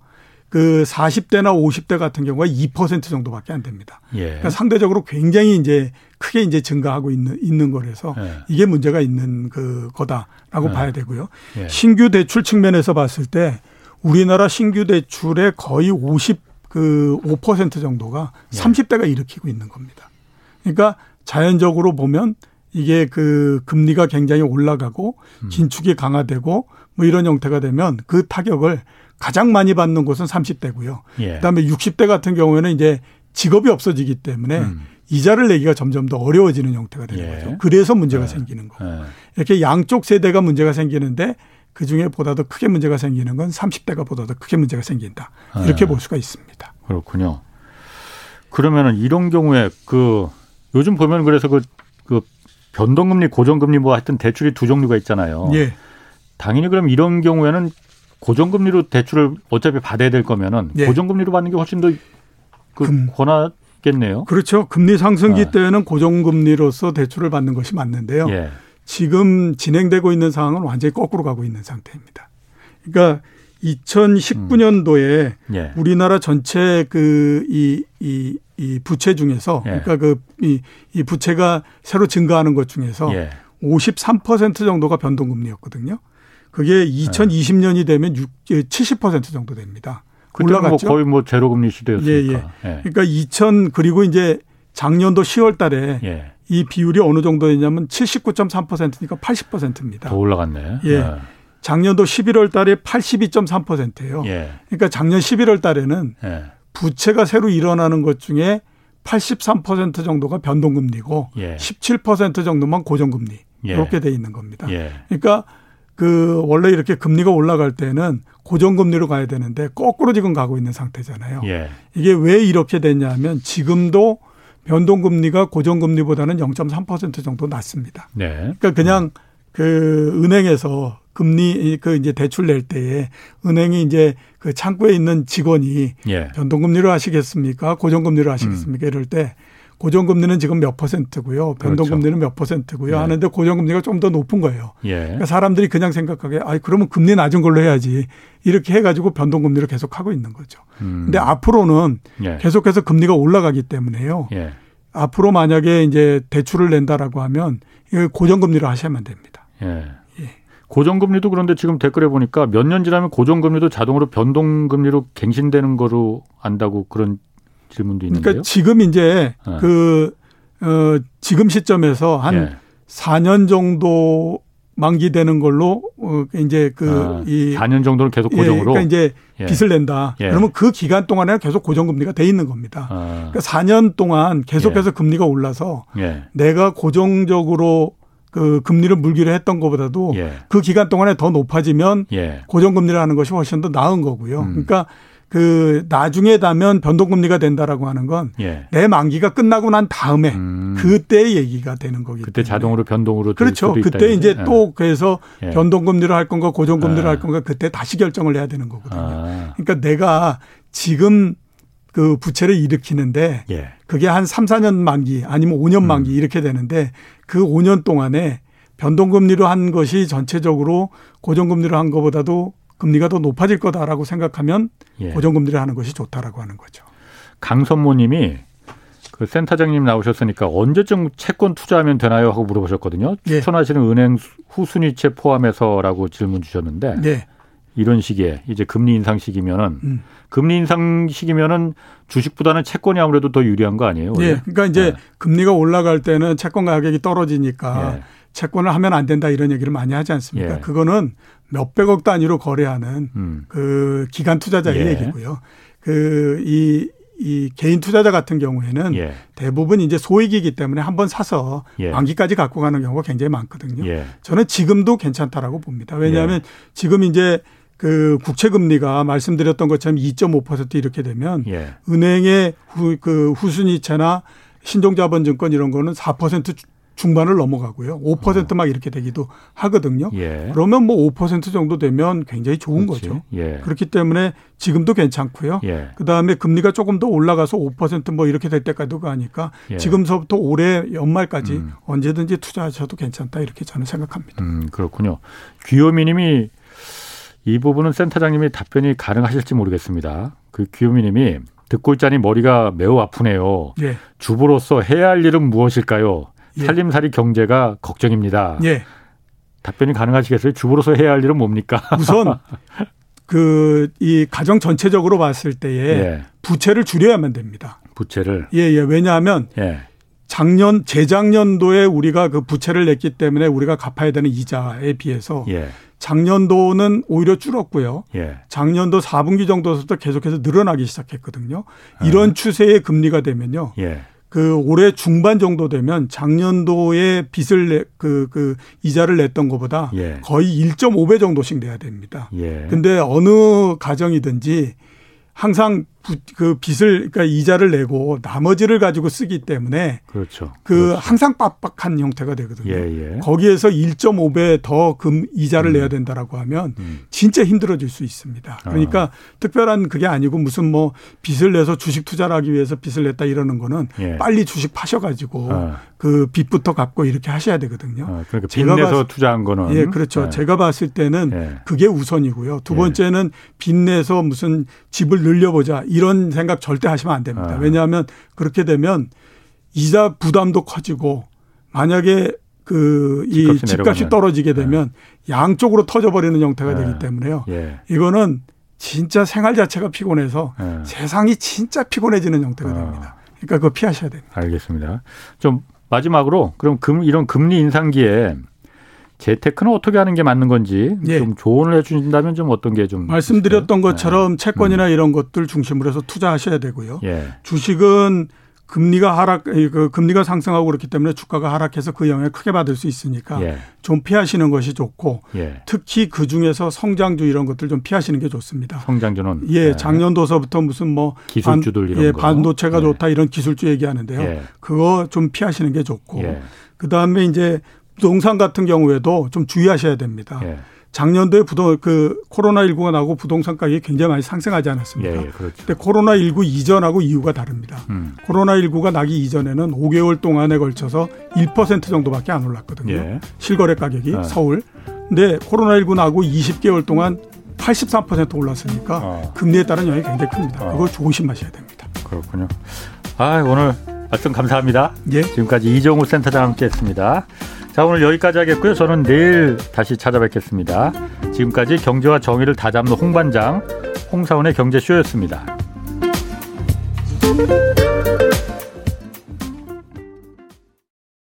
C: 그 40대나 50대 같은 경우가 2% 정도밖에 안 됩니다. 예. 그러니까 상대적으로 굉장히 이제 크게 이제 증가하고 있는 있는 거라서 예. 이게 문제가 있는 그 거다라고 예. 봐야 되고요. 예. 신규 대출 측면에서 봤을 때 우리나라 신규 대출의 거의 50그5% 정도가 30대가 예. 일으키고 있는 겁니다. 그러니까 자연적으로 보면 이게 그 금리가 굉장히 올라가고 음. 긴축이 강화되고 뭐 이런 형태가 되면 그 타격을 가장 많이 받는 곳은 30대고요. 예. 그다음에 60대 같은 경우에는 이제 직업이 없어지기 때문에 음. 이자를 내기가 점점 더 어려워지는 형태가 되는 예. 거죠. 그래서 문제가 예. 생기는 거예요. 예. 이렇게 양쪽 세대가 문제가 생기는데 그 중에 보다 더 크게 문제가 생기는 건 30대가 보다 더 크게 문제가 생긴다. 이렇게 예. 볼 수가 있습니다.
A: 그렇군요. 그러면은 이런 경우에 그 요즘 보면 그래서 그, 그 변동금리, 고정금리 뭐 하여튼 대출이 두 종류가 있잖아요. 예. 당연히 그럼 이런 경우에는 고정금리로 대출을 어차피 받아야 될 거면은 예. 고정금리로 받는 게 훨씬 더 그 권하겠네요.
C: 그렇죠. 금리 상승기 아. 때에는 고정금리로서 대출을 받는 것이 맞는데요. 예. 지금 진행되고 있는 상황은 완전히 거꾸로 가고 있는 상태입니다. 그러니까 2019년도에 음. 예. 우리나라 전체 그이이이 부채 중에서 예. 그러니까 그이 이 부채가 새로 증가하는 것 중에서 예. 53% 정도가 변동금리였거든요. 그게 2020년이 되면 6, 70% 정도 됩니다.
A: 뭐 올라갔죠. 뭐 거의 뭐 제로금리 시대였으니까. 예,
C: 예. 예. 그러니까 2000 그리고 이제 작년도 10월 달에 예. 이 비율이 어느 정도였냐면 79.3%니까 80%입니다.
A: 더 올라갔네.
C: 예. 예. 작년도 11월 달에 82.3%예요. 예. 그러니까 작년 11월 달에는 예. 부채가 새로 일어나는 것 중에 83% 정도가 변동금리고 예. 17% 정도만 고정금리 이렇게 돼 있는 겁니다. 그러니까 그 원래 이렇게 금리가 올라갈 때는 고정금리로 가야 되는데 거꾸로 지금 가고 있는 상태잖아요. 예. 이게 왜 이렇게 됐냐면 지금도 변동금리가 고정금리보다는 0.3% 정도 낮습니다. 네. 그러니까 그냥 그 은행에서 금리 그 이제 대출 낼 때에 은행이 이제 그 창구에 있는 직원이 예. 변동금리로 하시겠습니까? 고정금리로 하시겠습니까? 음. 이럴 때 고정금리는 지금 몇 퍼센트고요. 변동금리는 그렇죠. 몇 퍼센트고요. 예. 하는데 고정금리가 좀 더 높은 거예요. 예. 그러니까 사람들이 그냥 생각하게 아 그러면 금리 낮은 걸로 해야지 이렇게 해가지고 변동금리를 계속 하고 있는 거죠. 음. 근데 앞으로는 예. 계속해서 금리가 올라가기 때문에요. 예. 앞으로 만약에 이제 대출을 낸다라고 하면 고정금리로 하셔야만 됩니다. 예.
A: 고정금리도 그런데 지금 댓글에 보니까 몇 년 지나면 고정금리도 자동으로 변동금리로 갱신되는 거로 안다고 그런 질문도 있는데요.
C: 그러니까 지금 이제 네. 그, 어, 지금 시점에서 한 예. 4년 정도 만기되는 걸로 어 이제 그이 아,
A: 4년 정도는 계속 고정으로 예,
C: 그러니까 이제 예. 빚을 낸다. 예. 그러면 그 기간 동안에 계속 고정 금리가 돼 있는 겁니다. 아. 그러니까 4년 동안 계속해서 예. 금리가 올라서 예. 내가 고정적으로 그 금리를 물기로 했던 것보다도 예. 그 기간 동안에 더 높아지면 고정 금리를 하는 것이 훨씬 더 나은 거고요. 음. 그러니까 그 나중에 다면 변동금리가 된다라고 하는 건내 예. 만기가 끝나고 난 다음에 음. 그때 얘기가 되는 거기
A: 그때 때문에. 자동으로 변동으로
C: 그렇죠. 그때 이제 예. 또 그래서 예. 변동금리로 할 건가 고정금리로 아. 할 건가 그때 다시 결정을 해야 되는 거거든요. 아. 그러니까 내가 지금 그 부채를 일으키는데 예. 그게 한 3, 4년 만기 아니면 5년 음. 만기 음. 이렇게 되는데 그 5년 동안에 변동금리로 한 것이 전체적으로 고정금리로 한 것보다도 금리가 더 높아질 거다라고 생각하면 예. 고정금리를 하는 것이 좋다라고 하는 거죠.
A: 강선모님이 그 센터장님 나오셨으니까 언제쯤 채권 투자하면 되나요 하고 물어보셨거든요. 예. 추천하시는 은행 후순위채 포함해서라고 질문 주셨는데 예. 이런 시기에 이제 금리 인상 시기면은 음. 금리 인상 시기면은 주식보다는 채권이 아무래도 더 유리한 거 아니에요?
C: 예. 그러니까 이제 네. 금리가 올라갈 때는 채권 가격이 떨어지니까 예. 채권을 하면 안 된다 이런 얘기를 많이 하지 않습니까? 예. 그거는 몇백억 단위로 거래하는 음. 그 기관 투자자의 예. 얘기고요. 그이 이 개인 투자자 같은 경우에는 예. 대부분 이제 소액이기 때문에 한 번 사서 예. 만기까지 갖고 가는 경우가 굉장히 많거든요. 예. 저는 지금도 괜찮다라고 봅니다. 왜냐하면 예. 지금 이제 그 국채 금리가 말씀드렸던 것처럼 2.5% 이렇게 되면 예. 은행의 후, 그 후순위채나 신종자본증권 이런 거는 4% 중반을 넘어가고요. 5%막 어. 이렇게 되기도 하거든요. 예. 그러면 뭐 5% 정도 되면 굉장히 좋은 그렇지. 거죠. 예. 그렇기 때문에 지금도 괜찮고요. 예. 그다음에 금리가 조금 더 올라가서 5%뭐 이렇게 될 때까지 가니까 예. 지금서부터 올해 연말까지 음. 언제든지 투자하셔도 괜찮다 이렇게 저는 생각합니다.
A: 음, 그렇군요. 귀요미 님이 이 부분은 센터장님이 답변이 가능하실지 모르겠습니다. 그 귀요미 님이 듣고 있자니 머리가 매우 아프네요. 예. 주부로서 해야 할 일은 무엇일까요? 예. 살림살이 경제가 걱정입니다. 예. 답변이 가능하시겠어요? 주부로서 해야 할 일은 뭡니까?
C: 우선 그 이 가정 전체적으로 봤을 때에 예. 부채를 줄여야만 됩니다.
A: 부채를
C: 예, 예. 왜냐하면 예. 작년 재작년도에 우리가 그 부채를 냈기 때문에 우리가 갚아야 되는 이자에 비해서 예. 작년도는 오히려 줄었고요. 예. 작년도 4분기 정도부터 계속해서 늘어나기 시작했거든요. 이런 아. 추세의 금리가 되면요. 예. 그 올해 중반 정도 되면 작년도에 빚을 내, 그, 그 이자를 냈던 것보다 예. 거의 1.5배 정도씩 내야 됩니다. 예. 근데 어느 가정이든지 항상 그 빚을 그러니까 이자를 내고 나머지를 가지고 쓰기 때문에
A: 그렇죠.
C: 그
A: 그렇죠.
C: 항상 빡빡한 형태가 되거든요. 예, 예. 거기에서 1.5배 더 금 이자를 음. 내야 된다라고 하면 음. 진짜 힘들어질 수 있습니다. 그러니까 아. 특별한 그게 아니고 무슨 뭐 빚을 내서 주식 투자를 하기 위해서 빚을 냈다 이러는 거는 예. 빨리 주식 파셔 가지고 아. 그 빚부터 갚고 이렇게 하셔야 되거든요. 아,
A: 그러니까 제가 빚내서 투자한 거는
C: 예, 그렇죠. 예. 제가 봤을 때는 예. 그게 우선이고요. 두 예. 번째는 빚 내서 무슨 집을 늘려 보자 이런 생각 절대 하시면 안 됩니다. 아. 왜냐하면 그렇게 되면 이자 부담도 커지고 만약에 그이 집값이 떨어지게 되면 네. 양쪽으로 터져버리는 형태가 네. 되기 때문에요. 예. 이거는 진짜 생활 자체가 피곤해서 네. 세상이 진짜 피곤해지는 형태가 아. 됩니다. 그러니까 그거 피하셔야 됩니다.
A: 알겠습니다. 좀 마지막으로 그럼 금 이런 금리 인상기에 재테크는 어떻게 하는 게 맞는 건지 예. 좀 조언을 해주신다면 좀 어떤 게 좀
C: 말씀드렸던 있을까요? 것처럼 네. 채권이나 음. 이런 것들 중심으로 해서 투자하셔야 되고요. 예. 주식은 금리가 하락, 그 금리가 상승하고 그렇기 때문에 주가가 하락해서 그 영향을 크게 받을 수 있으니까 예. 좀 피하시는 것이 좋고 예. 특히 그 중에서 성장주 이런 것들 좀 피하시는 게 좋습니다.
A: 성장주는
C: 예, 예. 작년도서부터 무슨 뭐
A: 기술주들 반, 이런
C: 예, 거. 반도체가 예. 좋다 이런 기술주 얘기하는데요. 예. 그거 좀 피하시는 게 좋고 그 다음에 이제 부동산 같은 경우에도 좀 주의하셔야 됩니다. 작년도에 부동 그 코로나 19가 나고 부동산 가격이 굉장히 많이 상승하지 않았습니까? 예, 예, 그렇죠. 근데 코로나 19 이전하고 이후가 다릅니다. 음. 코로나 19가 나기 이전에는 5개월 동안에 걸쳐서 1% 정도밖에 안 올랐거든요. 예. 실거래 가격이 아. 서울. 근데 코로나 19 나고 20개월 동안 83% 올랐으니까 어. 금리에 따른 영향이 굉장히 큽니다. 어. 그걸 조심하셔야 됩니다.
A: 그렇군요. 아, 오늘 말씀 감사합니다. 예. 지금까지 이정우 센터장 함께했습니다. 자 오늘 여기까지 하겠고요. 저는 내일 다시 찾아뵙겠습니다. 지금까지 경제와 정의를 다잡는 홍반장 홍사원의 경제쇼였습니다.